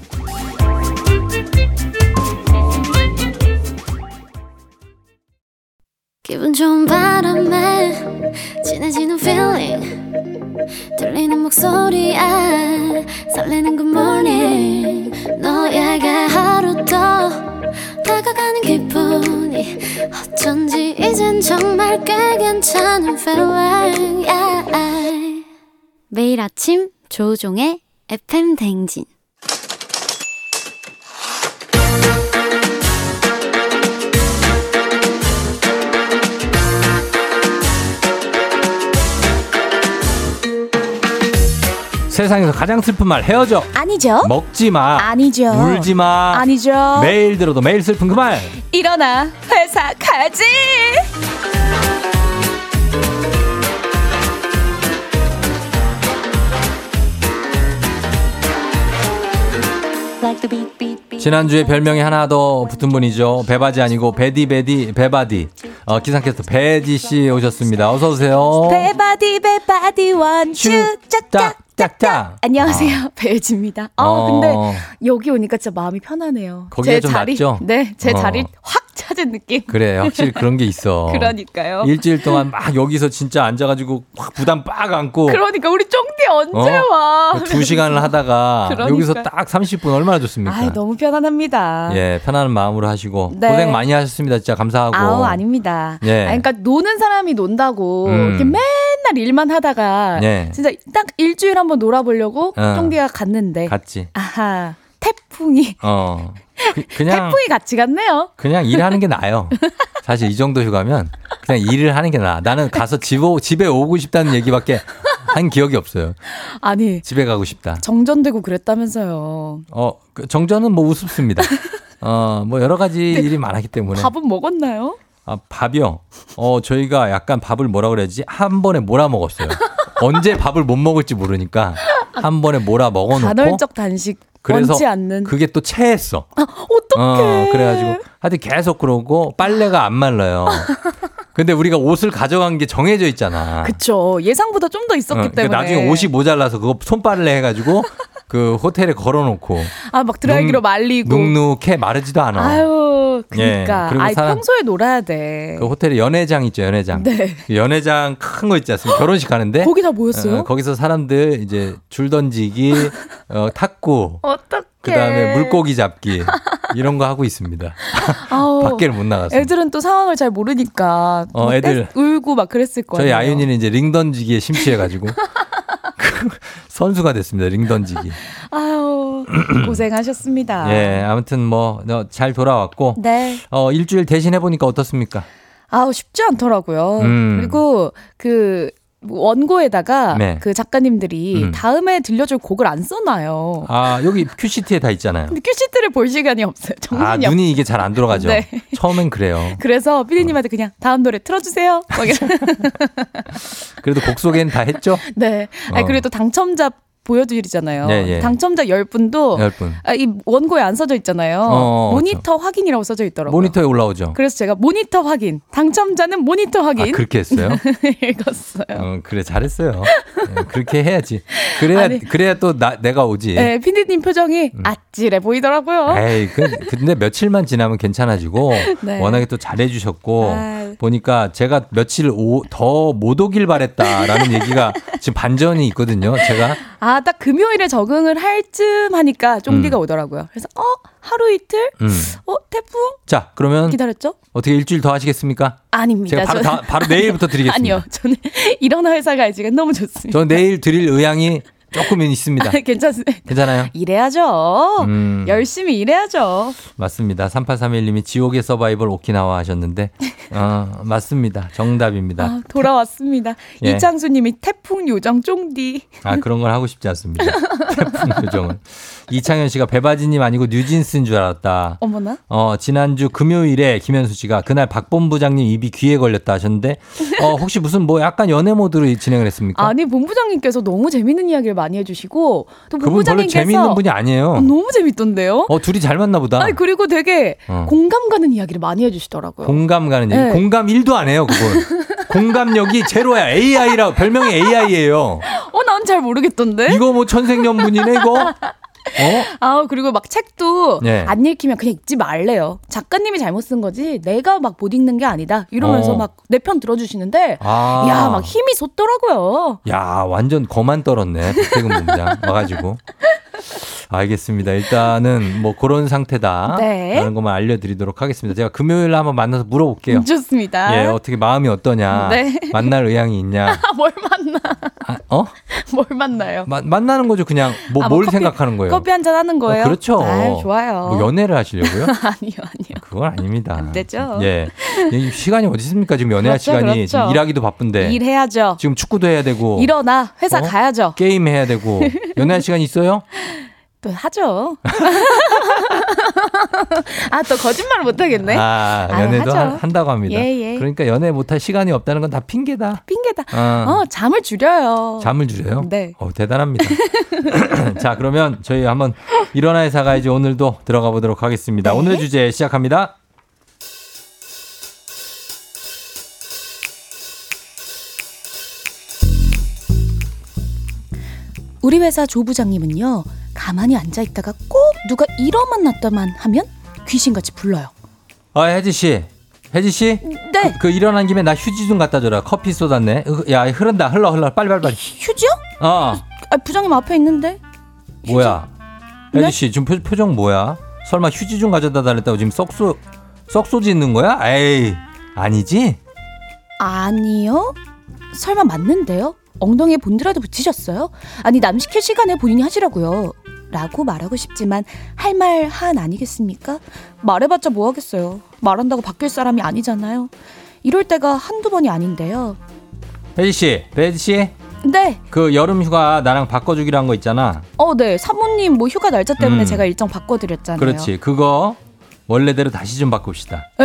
기분 좋은 바람에 진해지는 feeling 들리는 목소리에 설레는 good morning 너에게 하루 더 다가가는 기분이 어쩐지 이젠 정말 꽤 괜찮은 feeling yeah. 매일 아침 조종의 FM 댕진 세상에서 가장 슬픈 말 헤어져. 아니죠. 먹지 마. 아니죠. 울지 마. 아니죠. 매일 들어도 매일 슬픈 그 말. 일어나 회사 가지. 지난주에 별명이 하나 더 붙은 분이죠. 배바지 아니고 베디베디 배바디. 어, 기상캐스터 배지 씨 오셨습니다. 어서 오세요. 배바디 배바디 원슈 짝짝 짝짝. 안녕하세요 배지입니다. 아 어. 근데 여기 오니까 진짜 마음이 편하네요. 거기가 제 좀 자리 낫죠? 네, 제 어. 자리 확 찾은 느낌. 그래, 확실히 그런 게 있어. <laughs> 그러니까요. 일주일 동안 막 여기서 진짜 앉아가지고 확 부담 빡 안고. 그러니까 우리 쫑디 언제 어? 와? 두 시간을 하다가 그러니까. 여기서 딱 30분 얼마나 좋습니까? 아 너무 편안합니다. 예, 편안한 마음으로 하시고 네. 고생 많이 하셨습니다. 진짜 감사하고. 아우 아닙니다. 예. 아니, 그러니까 노는 사람이 논다고 음. 이렇게 맨날 일만 하다가 예. 진짜 딱 일주일 한번 놀아보려고 어. 쫑디가 갔는데 갔지. 아하 태풍이 어. <laughs> 그, 냥 태풍이 같이 갔네요. 그냥 일하는 게 나아요. 사실 이 정도 휴가면 그냥 일을 하는 게 나아. 나는 가서 집 오, 집에 오고 싶다는 얘기밖에 한 기억이 없어요. 아니 집에 가고 싶다. 정전되고 그랬다면서요. 어, 그 정전은 뭐 우습습니다. 어, 뭐 여러 가지 일이 많았기 때문에. 밥은 먹었나요? 아, 밥이요. 어, 저희가 약간 밥을 뭐라 그래야지? 한 번에 몰아 먹었어요. 언제 밥을 못 먹을지 모르니까 한 번에 몰아 먹어 놓고 간헐적 단식 그래서. 그게 또 체했어. 어떡해. 어, 그래가지고 하여튼 계속 그러고 빨래가 안 말라요. <laughs> 근데 우리가 옷을 가져간 게 정해져 있잖아. 그쵸 예상보다 좀 더 있었기 어, 그러니까 때문에. 나중에 옷이 모자라서 그거 손빨래 해가지고 <laughs> 그 호텔에 걸어놓고 아 막 드라이기로 눅- 말리고. 눅눅해 마르지도 않아. 아유 예, 그러니까. 그리고 아이 사람- 평소에 놀아야 돼. 그 호텔에 연회장 있죠, 연회장. 네. 그 연회장 큰 거 있지 않습니까? 결혼식 하는데. 거기 다 모였어요? 어, 거기서 사람들 이제 줄 던지기, 어, 탁구, 어떡해. 그 다음에 물고기 잡기, 이런 거 하고 있습니다. <laughs> 아우, 밖에를 못 나가서. 애들은 또 상황을 잘 모르니까 어, 뭐 애들. 떼- 울고 막 그랬을 거예요. 저희 아윤이는 이제 링 던지기에 심취해가지고. 그 <laughs> 선수가 됐습니다, 링 던지기. <laughs> 아유 고생하셨습니다. 예, 아무튼 뭐, 잘 돌아왔고. 네. 어, 일주일 대신 해 보니까 어떻습니까? 아우 쉽지 않더라고요. 음. 그리고 그 원고에다가 네. 그 작가님들이 음. 다음에 들려줄 곡을 안 써놔요. 아, 여기 큐시트에 다 있잖아요. 근데 큐시트를 볼 시간이 없어요. 정신이 아, 없어요. 눈이 이게 잘 안 들어가죠? 네. 처음엔 그래요. 그래서 피디님한테 그냥 다음 노래 틀어주세요. <laughs> 그래도 곡 소개는 다 했죠? 네. 아니, 어. 그래도 당첨자 보여드리잖아요. 예, 예. 당첨자 10분도 열 분. 아, 이 원고에 안 써져 있잖아요. 어, 모니터 확인이라고 써져 있더라고요. 모니터에 올라오죠. 그래서 제가 모니터 확인, 당첨자는 모니터 아, 확인 그렇게 했어요? <laughs> 읽었어요. 어, 그래, 잘했어요. 예, 그렇게 해야지. 그래야, 아니. 그래야 또 나, 내가 오지. 네, 피디님 표정이 음. 아찔해 보이더라고요. 에이, 그, 근데 며칠만 지나면 괜찮아지고, <laughs> 네. 워낙에 또 잘해 주셨고, 아유. 보니까 제가 며칠 더 못 오길 바랬다라는 얘기가 지금 반전이 있거든요, 제가. 아, 딱 금요일에 적응을 할 쯤 하니까 쫑디가 음. 오더라고요. 그래서 어 하루 이틀, 음. 어 태풍 자, 그러면 기다렸죠? 어떻게 일주일 더 하시겠습니까? 아닙니다. 제가 바로, 저는- 다, 바로 내일부터 <laughs> 드리겠습니다. 아니요, 저는 일어나 회사 가지가 너무 좋습니다. 저 내일 드릴 의향이 조금은 있습니다. 괜찮습니다. 괜찮아요? 일해야죠. 음. 열심히 일해야죠. 맞습니다. 3831님이 지옥의 서바이벌 오키나와 하셨는데, 어, 맞습니다. 정답입니다. 아, 돌아왔습니다. 예. 이창수님이 태풍 요정 쫑디. 아, 그런 걸 하고 싶지 않습니다. <laughs> 태풍 요정은. 이창현 씨가 배바지님 아니고 뉴진스인 줄 알았다. 어머나. 어, 지난주 금요일에 김현수 씨가 그날 박 본부장님 입이 귀에 걸렸다 하셨는데, 어, 혹시 무슨 뭐 약간 연애 모드로 진행을 했습니까? 아니 본부장님께서 너무 재밌는 이야기를 많이 해주시고 또 본부장님께서 재미있는 분이 아니에요. 어, 너무 재밌던데요. 어, 둘이 잘 맞나 보다. 아니 그리고 되게 어. 공감 가는 이야기를 많이 해주시더라고요. 공감 가는 얘기. 네. 공감 1도 안 해요, 그분. <laughs> 공감력이 제로야. AI라 별명이 AI예요. 어, 난 잘 모르겠던데. 이거 뭐 천생연분이네, 이거? 아 그리고 막 책도 네. 안 읽히면 그냥 읽지 말래요. 작가님이 잘못 쓴 거지 내가 막 못 읽는 게 아니다. 이러면서 어. 막내 편 들어주시는데 아. 야막 힘이 솟더라고요. 야, 완전 거만 떨었네. 백태근 본부장 와가지고. 알겠습니다. 일단은 뭐 그런 상태다. 네. 라는 것만 알려드리도록 하겠습니다. 제가 금요일에 한번 만나서 물어볼게요. 좋습니다. 예, 어떻게 마음이 어떠냐. 네. 만날 의향이 있냐. <laughs> 뭘 만나? 아, 어? 뭘 만나요? 마- 만나는 거죠. 그냥 뭐 아, 뭘 커피- 생각하는 거예요. 커피 한 잔 하는 거예요? 어, 그렇죠. 아, 좋아요. 뭐 연애를 하시려고요? <laughs> 아니요, 아니요. 그건 아닙니다. 안 되죠. 예. 이 시간이 어디 있습니까? 지금 연애할 그렇죠, 시간이 그렇죠. 지금 일하기도 바쁜데. 일해야죠. 지금 축구도 해야 되고. 일어나 회사 어? 가야죠. 게임 해야 되고. <laughs> 연애할 시간이 있어요? 또 하죠. <laughs> 아, 또 거짓말을 못 하겠네. 아, 아, 연애도 하죠. 한- 한다고 합니다. 예, 예. 그러니까 연애 못 할 시간이 없다는 건 다 핑계다. 핑계다. 어. 어, 잠을 줄여요. 잠을 줄여요? 네. 어, 대단합니다. <laughs> <laughs> 자, 그러면 저희 한번 일어나의 사가이제 오늘도 들어가 보도록 하겠습니다. 네. 오늘 주제 시작합니다. 우리 회사 조 부장님은요, 가만히 앉아 있다가 꼭 누가 일어만 났다만 하면 귀신같이 불러요. 아, 혜지 씨. 혜지 씨? 네. 그, 그 일어난 김에 나 휴지 좀 갖다 줘라. 커피 쏟았네. 으, 야, 흐른다. 흘러 흘러. 빨리 빨리 빨리. 휴지요? 어. 아, 부장님 앞에 있는데. 뭐야? 네? 혜지 씨, 지금 표, 표정 뭐야? 설마 휴지 좀 가져다 달랬다고 지금 썩소 썩소 짓는 거야? 에이. 아니지? 아니요. 설마 맞는데요? 엉덩이에 본드라도 붙이셨어요? 아니 남 시킬 시간에 본인이 하시라고요. 라고 말하고 싶지만 할 말 한 아니겠습니까? 말해봤자 뭐 하겠어요. 말한다고 바뀔 사람이 아니잖아요. 이럴 때가 한두 번이 아닌데요. 혜지 씨, 혜지 씨. 네. 그 여름 휴가 나랑 바꿔주기로 한 거 있잖아. 어, 네. 사모님 뭐 휴가 날짜 때문에 음. 제가 일정 바꿔드렸잖아요. 그렇지. 그거 원래대로 다시 좀 바꿉시다. 에?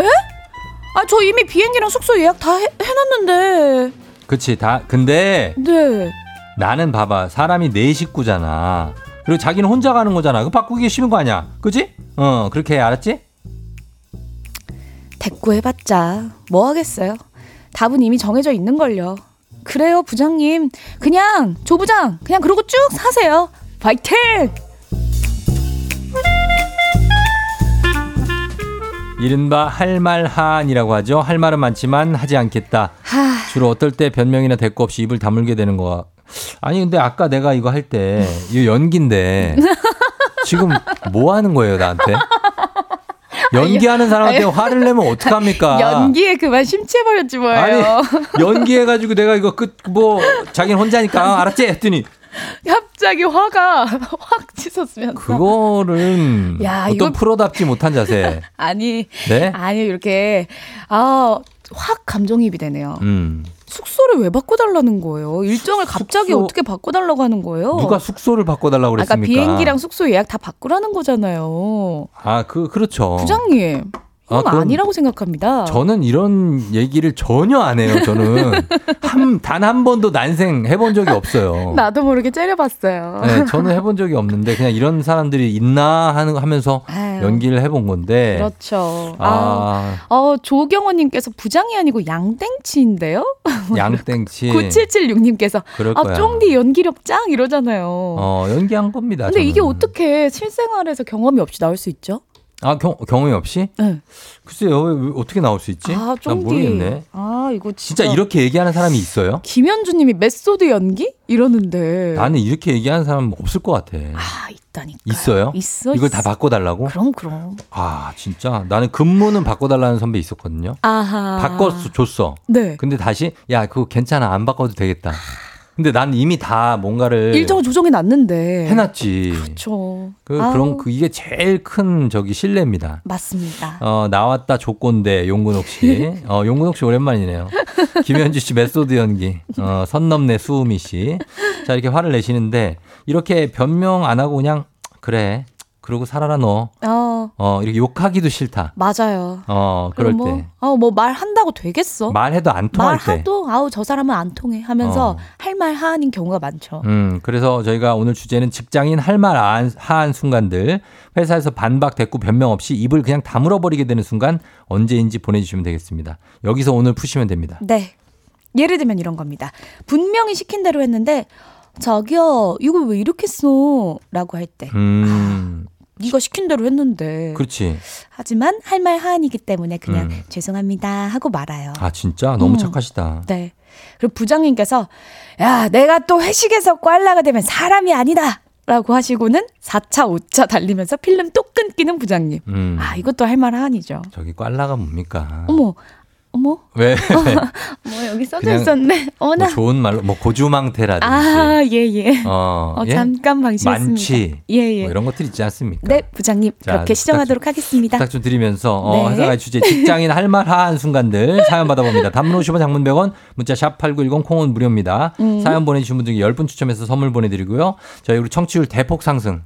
아, 저 이미 비행기랑 숙소 예약 다 해, 해놨는데. 그치. 다. 근데 네. 나는 봐봐. 사람이 네 식구잖아. 그리고 자기는 혼자 가는 거잖아. 그 바꾸기 쉬운 거 아니야. 그지? 어, 그렇게 해. 알았지? 대꾸 해봤자 뭐 하겠어요. 답은 이미 정해져 있는 걸요. 그래요, 부장님. 그냥 조 부장 그냥 그러고 쭉 사세요. 파이팅! 이른바 할 말 한이라고 하죠. 할 말은 많지만 하지 않겠다. 하, 주로 어떨 때 변명이나 대꾸 없이 입을 다물게 되는 거야. 아니 근데 아까 내가 이거 할 때 이거 연기인데 지금 뭐 하는 거예요 나한테? 연기하는 사람한테 화를 내면 어떡합니까? 연기에 그만 심취해버렸지 뭐예요. 아니 연기해가지고 내가 이거 끝 뭐 자기는 혼자니까 알았지 했더니 갑자기 화가 확 치솟으면서. 그거는 야, 어떤 이거- 프로답지 못한 자세. 아니, 네? 아니 이렇게 아. 확 감정이입이 되네요. 음. 숙소를 왜 바꿔달라는 거예요? 일정을 갑자기 숙소- 어떻게 바꿔달라고 하는 거예요? 누가 숙소를 바꿔달라고 아까 그랬습니까? 비행기랑 숙소 예약 다 바꾸라는 거잖아요. 아, 그 그렇죠. 부장님, 아, 이건 그럼 아니라고 생각합니다. 저는 이런 얘기를 전혀 안 해요. 저는 한단한 번도 난생 해본 적이 없어요. <laughs> 나도 모르게 째려봤어요. 네, 저는 해본 적이 없는데 그냥 이런 사람들이 있나 하는 하면서 아유. 연기를 해본 건데. 그렇죠. 아, 아, 어, 조경호님께서 부장이 아니고 양땡치인데요? <laughs> 양땡치. 9776님께서 그럴 아. 쫑디 연기력 짱 이러잖아요. 어, 연기한 겁니다. 근데 이게 저는. 어떻게 실생활에서 경험이 없이 나올 수 있죠? 아, 경, 경험이 없이? 네. 글쎄요, 왜, 왜 어떻게 나올 수 있지? 아, 난 쫑디. 모르겠네. 아, 이거 진짜. 진짜 이렇게 얘기하는 사람이 있어요? 김현주님이 메소드 연기? 이러는데. 나는 이렇게 얘기하는 사람 없을 것 같아. 아, 있다니까. 있어요? 있어. 이걸 있어. 다 바꿔달라고? 그럼, 그럼. 아, 진짜. 나는 근무는 바꿔달라는 선배 있었거든요. 아하. 바꿔 줬어. 네. 근데 다시, 야, 그거 괜찮아. 안 바꿔도 되겠다. 근데 난 이미 다 뭔가를 일정을 조정해 놨는데. 해놨지. 그렇죠. 그, 아우, 그런, 그, 이게 제일 큰 저기 신뢰입니다. 맞습니다. 어, 나왔다 조건대 용근옥 씨. 어, 용근옥 씨 오랜만이네요. <laughs> 김현주 씨 메소드 연기. 어, 선 넘네 수우미 씨. 자, 이렇게 화를 내시는데 이렇게 변명 안 하고 그냥 그래. 그러고 살아라 너. 어, 어, 이렇게 욕하기도 싫다. 맞아요. 어, 그럴 뭐, 때. 어, 뭐 말한다고 되겠어? 말해도 안 통할 때. 말해도 아우 저 사람은 안 통해 하면서 어. 할많하않 경우가 많죠. 음, 그래서 저희가 오늘 주제는 직장인 할많하않 순간들. 회사에서 반박, 대꾸, 변명 없이 입을 그냥 다물어 버리게 되는 순간 언제인지 보내주시면 되겠습니다. 여기서 오늘 푸시면 됩니다. 네. 예를 들면 이런 겁니다. 분명히 시킨 대로 했는데 자기야 이거 왜 이렇게 써? 라고 할 때 음, 네가 시킨 대로 했는데 그렇지. 하지만 할 말 하안이기 때문에 그냥 음. 죄송합니다 하고 말아요. 아, 진짜? 너무 음. 착하시다. 네. 그리고 부장님께서 야 내가 또 회식에서 꽐라가 되면 사람이 아니다. 라고 하시고는 4차, 5차 달리면서 필름 또 끊기는 부장님. 음. 아, 이것도 할 말 하안이죠. 저기 꽐라가 뭡니까? 어머, 어머, 왜? <laughs> 뭐 여기 써져 있었네. 어머나. 뭐 좋은 말로 뭐 고주망태라든지 아, 예, 예. 어, 어, 예? 잠깐 방심했습니다. 만취 예, 예. 뭐 이런 것들 있지 않습니까? 네, 부장님. 자, 그렇게 시정하도록 하겠습니다. 부탁 좀 드리면서 어, 네. 회사의 주제 직장인 할 말 하한 순간들 사연 받아봅니다. 단문 50원 장문 100원 문자 샵 8910 콩은 무료입니다. 음. 사연 보내주신 분 중에 10분 추첨해서 선물 보내드리고요. 저희 우리 청취율 대폭 상승.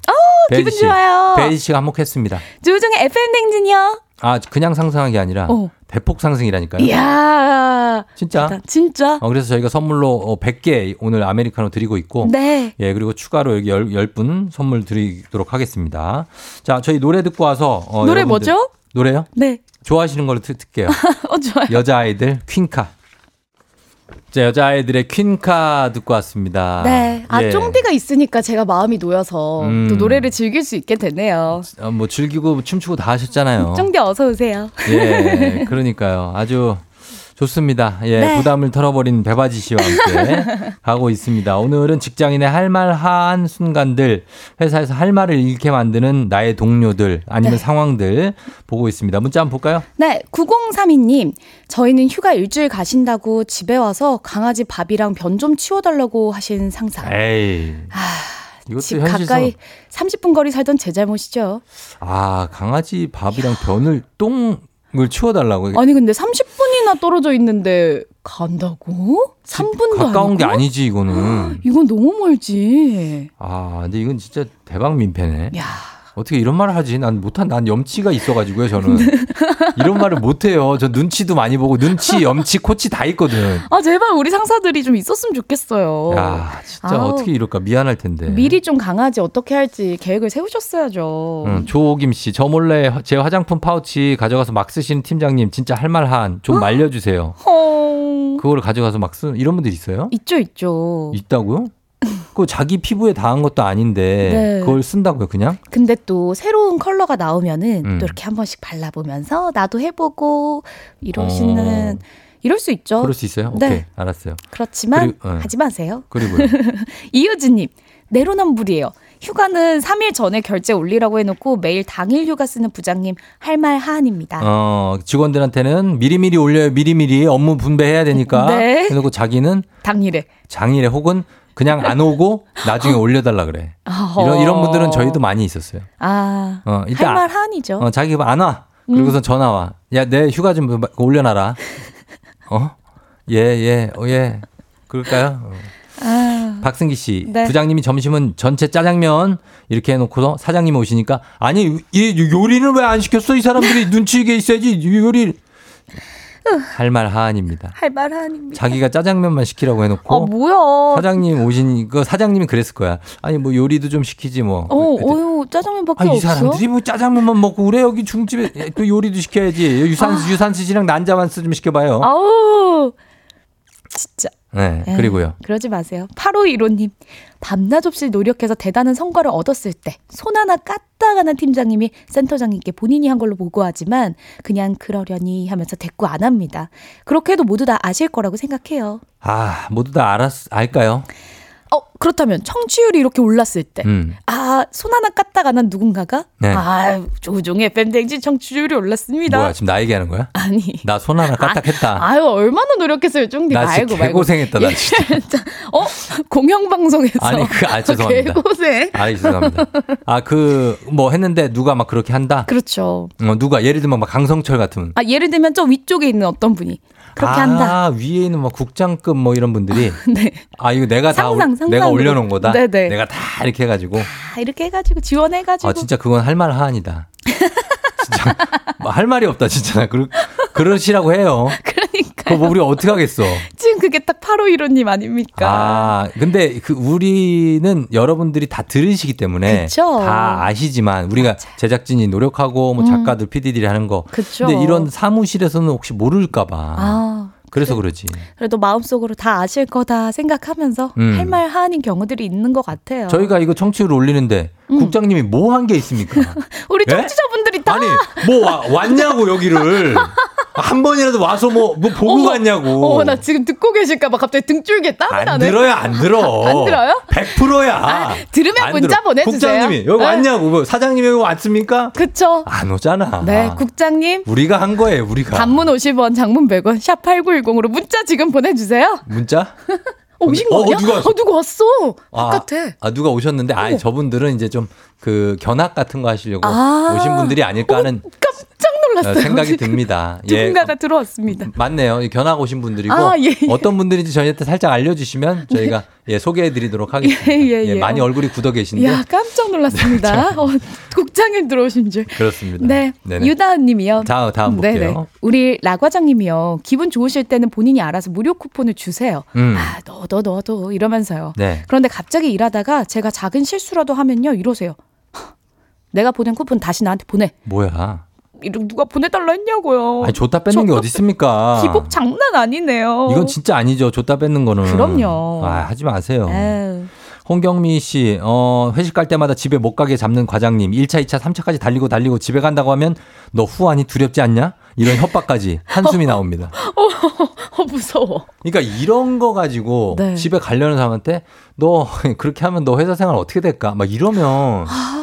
기분 좋아요. 베이지 씨가 한몫했습니다. 조종의 FM 댕진이요. 아 그냥 상승한 게 아니라 어. 대폭 상승이라니까요. 이야. 진짜? 대단- 진짜? 어, 그래서 저희가 선물로 어, 100개 오늘 아메리카노 드리고 있고 네. 예, 그리고 추가로 여기 10, 분 선물 드리도록 하겠습니다. 자, 저희 노래 듣고 와서 어, 노래 뭐죠? 노래요? 네. 좋아하시는 걸로 듣, 듣게요. <laughs> 어, 좋아요. 여자아이들 퀸카. 자, 여자아이들의 퀸카 듣고 왔습니다. 네. 아, 예. 쫑디가 있으니까 제가 마음이 놓여서 음. 또 노래를 즐길 수 있게 되네요. 어, 뭐 즐기고 춤추고 다 하셨잖아요. 쫑디 어서 오세요. 예, 그러니까요. 아주 좋습니다. 예, 네. 부담을 털어버린 배바지 씨와 함께 <laughs> 가고 있습니다. 오늘은 직장인의 할 말 한 순간들, 회사에서 할 말을 잃게 만드는 나의 동료들, 아니면 네. 상황들 보고 있습니다. 문자 한번 볼까요? 네, 9032님. 저희는 휴가 일주일 가신다고 집에 와서 강아지 밥이랑 변 좀 치워달라고 하신 상사. 에이. 이것도 집 현실성. 가까이 30분 거리 살던 제 잘못이죠. 아, 강아지 밥이랑 변을, 똥 을 치워달라고. 아니, 근데 30분이나 떨어져 있는데 간다고? 3분도 가까운 게 아니고? 아니지, 이거는. 이건 너무 멀지. 아, 근데 이건 진짜 대박 민폐네. 야. 어떻게 이런 말을 하지? 난 못한, 난 염치가 있어가지고요, 저는. <laughs> 이런 말을 못해요. 저 눈치도 많이 보고, 눈치, 염치, 코치 다 있거든. 아, 제발 우리 상사들이 좀 있었으면 좋겠어요. 야, 진짜 아우. 어떻게 이럴까? 미안할 텐데. 미리 좀 강아지 어떻게 할지 계획을 세우셨어야죠. 응, 조옥임 씨, 저 몰래 제 화장품 파우치 가져가서 막 쓰시는 팀장님, 진짜 할 말 한, 좀 말려주세요. 어, 그거를 가져가서 막 쓰는, 이런 분들 있어요? 있죠, 있죠. 있다고요? 그거 자기 피부에 닿은 것도 아닌데, 네. 그걸 쓴다고요, 그냥? 근데 또 새로운 컬러가 나오면은 음. 또 이렇게 한 번씩 발라보면서 나도 해보고 이러시는 이럴 수 있죠. 어. 그럴 수 있어요? 네. 오케이, 알았어요. 그렇지만 그리고, 어. 하지 마세요. 그리고요. <laughs> 이효진님 내로남불이에요. 휴가는 3일 전에 결제 올리라고 해놓고 매일 당일 휴가 쓰는 부장님 할 말 하한입니다. 어, 직원들한테는 미리미리 올려요. 미리미리 업무 분배해야 되니까. <laughs> 네. 해놓고 자기는 당일에. 장일에 혹은 그냥 안 오고 나중에 올려달라 그래. 이런, 이런 분들은 저희도 많이 있었어요. 아, 어, 일단 할말 하한이죠. 어, 자기 안 와. 그리고서 전화 와. 야, 내 휴가 좀 올려놔라. 어? 예, 예, 어, 예. 그럴까요? 어. 아, 박승기 씨, 네. 부장님이 점심은 전체 짜장면 이렇게 해놓고서 사장님 오시니까 아니 이 요리는 왜 안 시켰어? 이 사람들이 눈치 있게 있어야지 요리. <laughs> 할말 하한입니다. 할말 하한입니다. 자기가 짜장면만 시키라고 해놓고 아, 뭐야. 사장님 오시니까 사장님이 그랬을 거야. 아니 뭐 요리도 좀 시키지 뭐. 어, 어유 짜장면밖에 아, 이 없어. 사람들이 뭐 짜장면만 먹고 그래 여기 중집에 그 요리도 시켜야지 유산 유산스 씨랑 난자반스 좀 시켜봐요. 아우, 진짜. 네 에이, 그리고요. 그러지 마세요. 8515님. 밤낮 없이 노력해서 대단한 성과를 얻었을 때 손 하나 까딱하는 팀장님이 센터장님께 본인이 한 걸로 보고하지만 그냥 그러려니 하면서 대꾸 안 합니다. 그렇게 해도 모두 다 아실 거라고 생각해요. 아 모두 다 알았 알까요? 어, 그렇다면 청취율이 이렇게 올랐을 때 음. 아, 손 하나 안한 누군가가 네. 아, 조종의 팬댕진 청취율이 올랐습니다. 뭐야 지금 나 얘기하는 거야? 아니. 나 손 하나 까딱했다. 아 유, 얼마나 노력했어요, 쫑디. 나 진짜 말고. 개고생했다 나 <laughs> 진짜. 어? 공영방송에서. 아니 그 아 죄송합니다. 개고생. 아 죄송합니다. 아 그 뭐 했는데 누가 막 그렇게 한다. 그렇죠. 어 누가 예를 들면 막 강성철 같은. 아, 예를 들면 저 위쪽에 있는 어떤 분이 그렇게 아, 한다. 위에 있는 막 국장급 뭐 이런 분들이 <laughs> 네. 아 이거 내가 다 올- 상상, 상상으로. 내가 올려놓은 거다. 네네. 내가 다 이렇게 해가지고. 아, 이렇게 해가지고 지원해가지고. 아 진짜 그건 할 말 하한이다. 진짜 <laughs> 뭐 할 말이 없다 진짜. 그러, 그러시라고 해요. <laughs> 그러니까. 뭐 우리 어떻게 하겠어? <laughs> 지금 그게 딱 8515님 아닙니까? 아, 근데 그 우리는 여러분들이 다 들으시기 때문에 그쵸. 다 아시지만 우리가 제작진이 노력하고 뭐 음. 작가들 PD들이 하는 거. 그쵸. 근데 이런 사무실에서는 혹시 모를까 봐. 아, 그래서 그러지. 그래도 마음속으로 다 아실 거다 생각하면서 음. 할말 하는 경우들이 있는 것 같아요. 저희가 이거 청취율 올리는데 국장님이 뭐 한 게 있습니까? <laughs> 우리 예? 청취자분들이 다 아니 뭐 와- 왔냐고 여기를 한 번이라도 와서 뭐 뭐 보고 어머, 갔냐고. 어, 나 지금 듣고 계실까봐 갑자기 등줄기에 땀이 안 나네. 들어요, 안 들어. <laughs> 안 들어요? 100%야. 아, 들으면 문자 보내주세요. 국장님이 여기 네. 왔냐고. 뭐 사장님이 여기 왔습니까? 그쵸. 안 오잖아. 네, 국장님. 우리가 한 거예요, 우리가. 단문 50원, 장문 100원, 샵 8910으로 문자 지금 보내주세요. 문자? <laughs> 어, 오신 어, 거냐? 누가 왔어? 어, 누가 왔어? 아, 바깥에. 아, 누가 오셨는데, 아. 저분들은 이제 좀그 견학 같은 거 하시려고 아. 오신 분들이 아닐까 하는 깜짝 놀랐어요. 어, 생각이. 듭니다. <laughs> 예. 누군가가 들어왔습니다. 맞네요. 이 견학 오신 분들이고 아, 예, 예. 어떤 분들인지 저희한테 살짝 알려주시면 저희가 예, 소개해드리도록 하겠습니다. 예, 예, 예. 많이 얼굴이 굳어 계신데 야, 깜짝 놀랐습니다. <laughs> 어, 국장님 들어오신 줄. 그렇습니다. 네. 네네. 유다은 님이요. 자, 다음 볼게요. 우리 라 과장님이요. 기분 좋으실 때는 본인이 알아서 무료 쿠폰을 주세요. 음. 아, 너도 너도 이러면서요. 네. 그런데 갑자기 일하다가 제가 작은 실수라도 하면요. 이러세요. 내가 보낸 쿠폰 다시 나한테 보내. 뭐야? 이러 누가 보내달라 했냐고요. 아니 줬다 뺏는 게 어디 있습니까? 기복 장난 아니네요. 이건 진짜 아니죠. 줬다 뺏는 거는. 그럼요. 아, 하지 마세요. 에휴. 홍경미 씨, 어, 회식 갈 때마다 집에 못 가게 잡는 과장님, 1차, 2차, 3차까지 달리고 달리고 집에 간다고 하면 너 후안이 두렵지 않냐? 이런 협박까지 <laughs> 한숨이 나옵니다. 어, <laughs> 무서워. 그러니까 이런 거 가지고 네. 집에 가려는 사람한테 너 <laughs> 그렇게 하면 너 회사 생활 어떻게 될까? 막 이러면 아,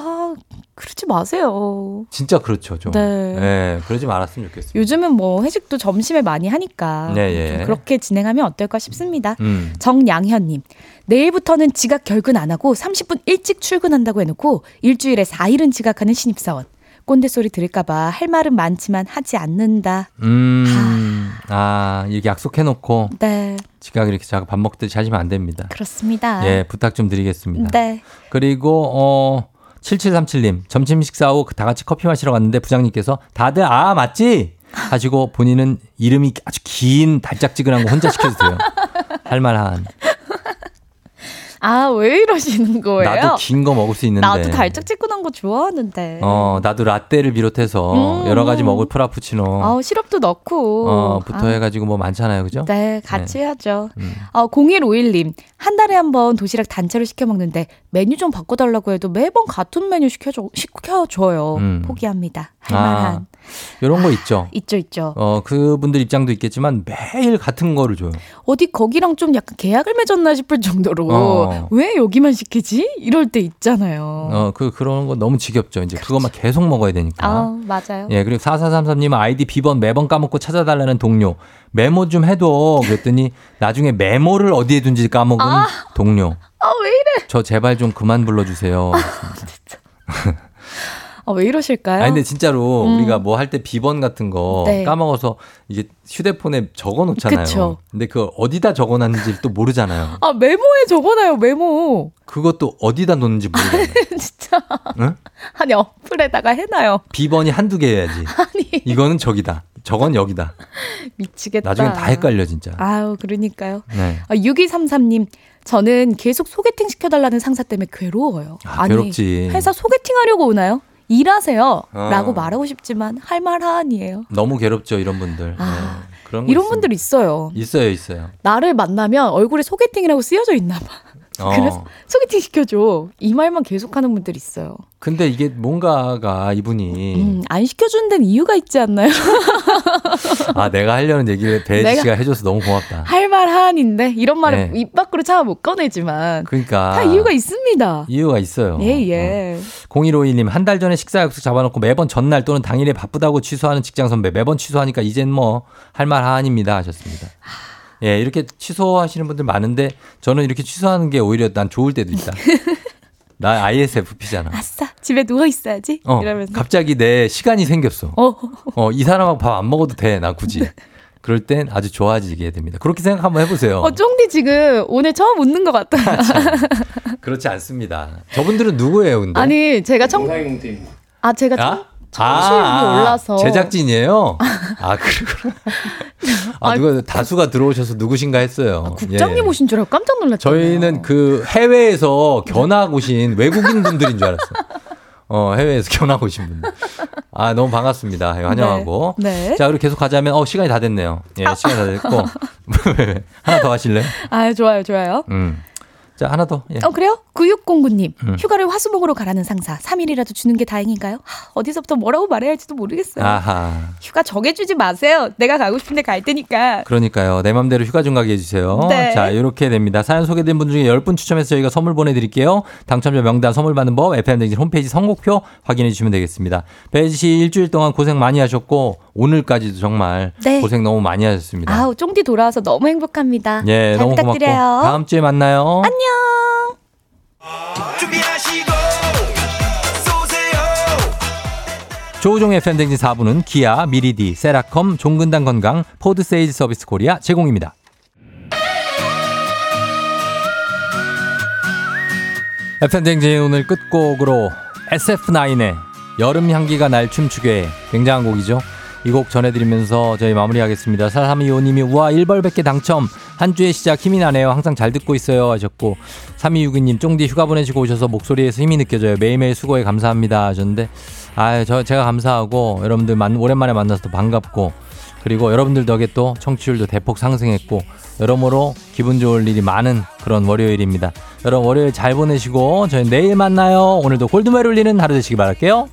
그러지 마세요. 진짜 그렇죠, 좀. 네. 예, 그러지 말았으면 좋겠어요. 요즘은 뭐 회식도 점심에 많이 하니까 네, 예. 좀 그렇게 진행하면 어떨까 싶습니다. 음. 정양현님, 내일부터는 지각 결근 안 하고 30분 일찍 출근한다고 해놓고 일주일에 4일은 지각하는 신입사원. 꼰대 소리 들을까봐 할 말은 많지만 하지 않는다. 음, 아, 이렇게 약속해놓고 네, 지각 이렇게 자꾸 밥 먹듯이 하시면 안 됩니다. 그렇습니다. 예, 부탁 좀 드리겠습니다. 네. 그리고 어 7737님 점심 식사 후 다 같이 커피 마시러 갔는데 부장님께서 다들 아 맞지 하시고 본인은 이름이 아주 긴 달짝지근한 거 혼자 시켜주세요. 할 만한 아, 왜 이러시는 거예요? 나도 긴 거 먹을 수 있는데 나도 달짝지근한 거 좋아하는데. 어 나도 라떼를 비롯해서 음. 여러 가지 먹을 프라푸치노 아, 시럽도 넣고. 어 부터 아. 해가지고 뭐 많잖아요, 그죠? 네, 같이 해야죠. 음. 어, 0151님, 한 달에 한 번 도시락 단체로 시켜 먹는데 메뉴 좀 바꿔달라고 해도 매번 같은 메뉴 시켜줘, 시켜줘요. 음. 포기합니다. 할만한. 이런 거 있죠. <laughs> 있죠, 있죠. 어 그분들 입장도 있겠지만 매일 같은 거를 줘요. 어디 거기랑 좀 약간 계약을 맺었나 싶을 정도로 어. 왜 여기만 시키지? 이럴 때 있잖아요. 어 그 그런 거 너무 지겹죠. 이제 그것만 계속 먹어야 되니까. 아, 맞아요. 예, 그리고 4433님은 아이디 비번 매번 까먹고 찾아달라는 동료. 메모 좀 해도 그랬더니 나중에 메모를 어디에 둔지 까먹은 아. 동료. 아, 왜 이래? 저 제발 좀 그만 불러주세요. 아, <laughs> 왜 이러실까요? 아니 근데 진짜로 음. 우리가 뭐 할 때 비번 같은 거 네. 까먹어서 이게 휴대폰에 적어 놓잖아요. 그쵸. 근데 그 어디다 적어 놨는지 또 모르잖아요. 아, 메모에 적어 놔요, 메모. 그것도 어디다 놓는지 모르잖아요. <laughs> 진짜. 응? 아니, 어플에다가 해놔요. 비번이 한두 개여야지. <laughs> 아니, 이거는 저기다. 저건 여기다. 미치겠다. 나중엔 다 헷갈려 진짜. 아유, 그러니까요. 네. 아, 6233님, 저는 계속 소개팅 시켜달라는 상사 때문에 괴로워요. 아, 괴롭지. 회사 소개팅 하려고 오나요? 일하세요. 어. 라고 말하고 싶지만 할 말 하안이에요. 너무 괴롭죠 이런 분들. 아, 네. 그런 거 이런 있습니다. 분들 있어요. 있어요, 있어요. 나를 만나면 얼굴에 소개팅이라고 쓰여져 있나 봐. 어. 그래서 소개팅 시켜줘. 이 말만 계속하는 분들 있어요. 근데 이게 뭔가가 이분이 음, 안 시켜준 데는 이유가 있지 않나요? <laughs> 아 내가 하려는 얘기를 배지 씨가 해줘서 너무 고맙다. 할말 하안인데 이런 말을 네. 입 밖으로 잘 못 꺼내지만 그러니까 다 이유가 있습니다. 이유가 있어요. 예, 예. 0151님 한 달 전에 식사 약속 잡아놓고 매번 전날 또는 당일에 바쁘다고 취소하는 직장 선배 매번 취소하니까 이젠 뭐 할말 하안입니다 하셨습니다. 예 이렇게 취소하시는 분들 많은데 저는 이렇게 취소하는 게 오히려 난 좋을 때도 있다. <laughs> 나 ISFP잖아. 아싸, 집에 누워 있어야지. 어, 이러면서. 갑자기 내 시간이 생겼어. 어, 어, 이 사람하고 밥 안 먹어도 돼, 나 굳이. 그럴 땐 아주 좋아지게 됩니다. 그렇게 생각 한번 해보세요. 어, 쫑디 지금 오늘 처음 웃는 것 같아요. 그렇지 않습니다. 저분들은 누구예요, 근데? 아니, 제가 청, 아, 제가 청, 아? 청취율이 올라서. 제작진이에요? <laughs> 아, 그러구나. <laughs> 아, 누가 다수가 들어오셔서 누구신가 했어요. 국장님 예. 오신 줄 알고 깜짝 놀랐죠. 저희는 그 해외에서 견학 오신 외국인 분들인 줄 알았어요. 어, 해외에서 결혼하고 오신 분들. 아, 너무 반갑습니다. 예, 환영하고. 네. 네. 자, 그리고 계속 가자면, 어, 시간이 다 됐네요. 예, 시간이 다 됐고. <laughs> 하나 더 하실래요? 아, 좋아요, 좋아요. 음. 자, 하나 더. 예. 어, 그래요? 9609님. 음. 휴가를 화수목으로 가라는 상사. 3일이라도 주는 게 다행인가요? 하, 어디서부터 뭐라고 말해야 할지도 모르겠어요. 아하. 휴가 정해주지 마세요. 내가 가고 싶은데 갈 테니까. 그러니까요. 내 맘대로 휴가 좀 가게 해주세요. 네. 자, 이렇게 됩니다. 사연 소개된 분 중에 10분 추첨해서 저희가 선물 보내드릴게요. 당첨자 명단 선물 받는 법, FM댕진 홈페이지 선곡표 확인해 주시면 되겠습니다. 혜지 씨 일주일 동안 고생 많이 하셨고, 오늘까지도 정말 네. 고생 너무 많이 하셨습니다. 아우, 쫑디 돌아와서 너무 행복합니다. 예, 잘 너무 부탁드려요. 고맙고. 다음 주에 만나요. 안녕. 준비하시고 쏘세요 조우종의 FM대행진 4부는 기아, 미리디, 세라컴, 종근당 건강, 포드 세일즈 서비스 코리아 제공입니다. 팬댕진 오늘 끝곡으로 SF9의 여름 향기가 날 춤추게 굉장한 곡이죠. 이 곡 전해드리면서 저희 마무리하겠습니다. 4325님이 우와 1벌 100개 당첨 한 주의 시작 힘이 나네요. 항상 잘 듣고 있어요 하셨고 3262님 쫑디 휴가 보내시고 오셔서 목소리에서 힘이 느껴져요. 매일매일 수고해 감사합니다 하셨는데 아, 저 제가 감사하고 여러분들 만, 오랜만에 만나서 또 반갑고 그리고 여러분들 덕에 또 청취율도 대폭 상승했고 여러모로 기분 좋을 일이 많은 그런 월요일입니다. 여러분 월요일 잘 보내시고 저희 내일 만나요. 오늘도 골드벨 울리는 하루 되시기 바랄게요.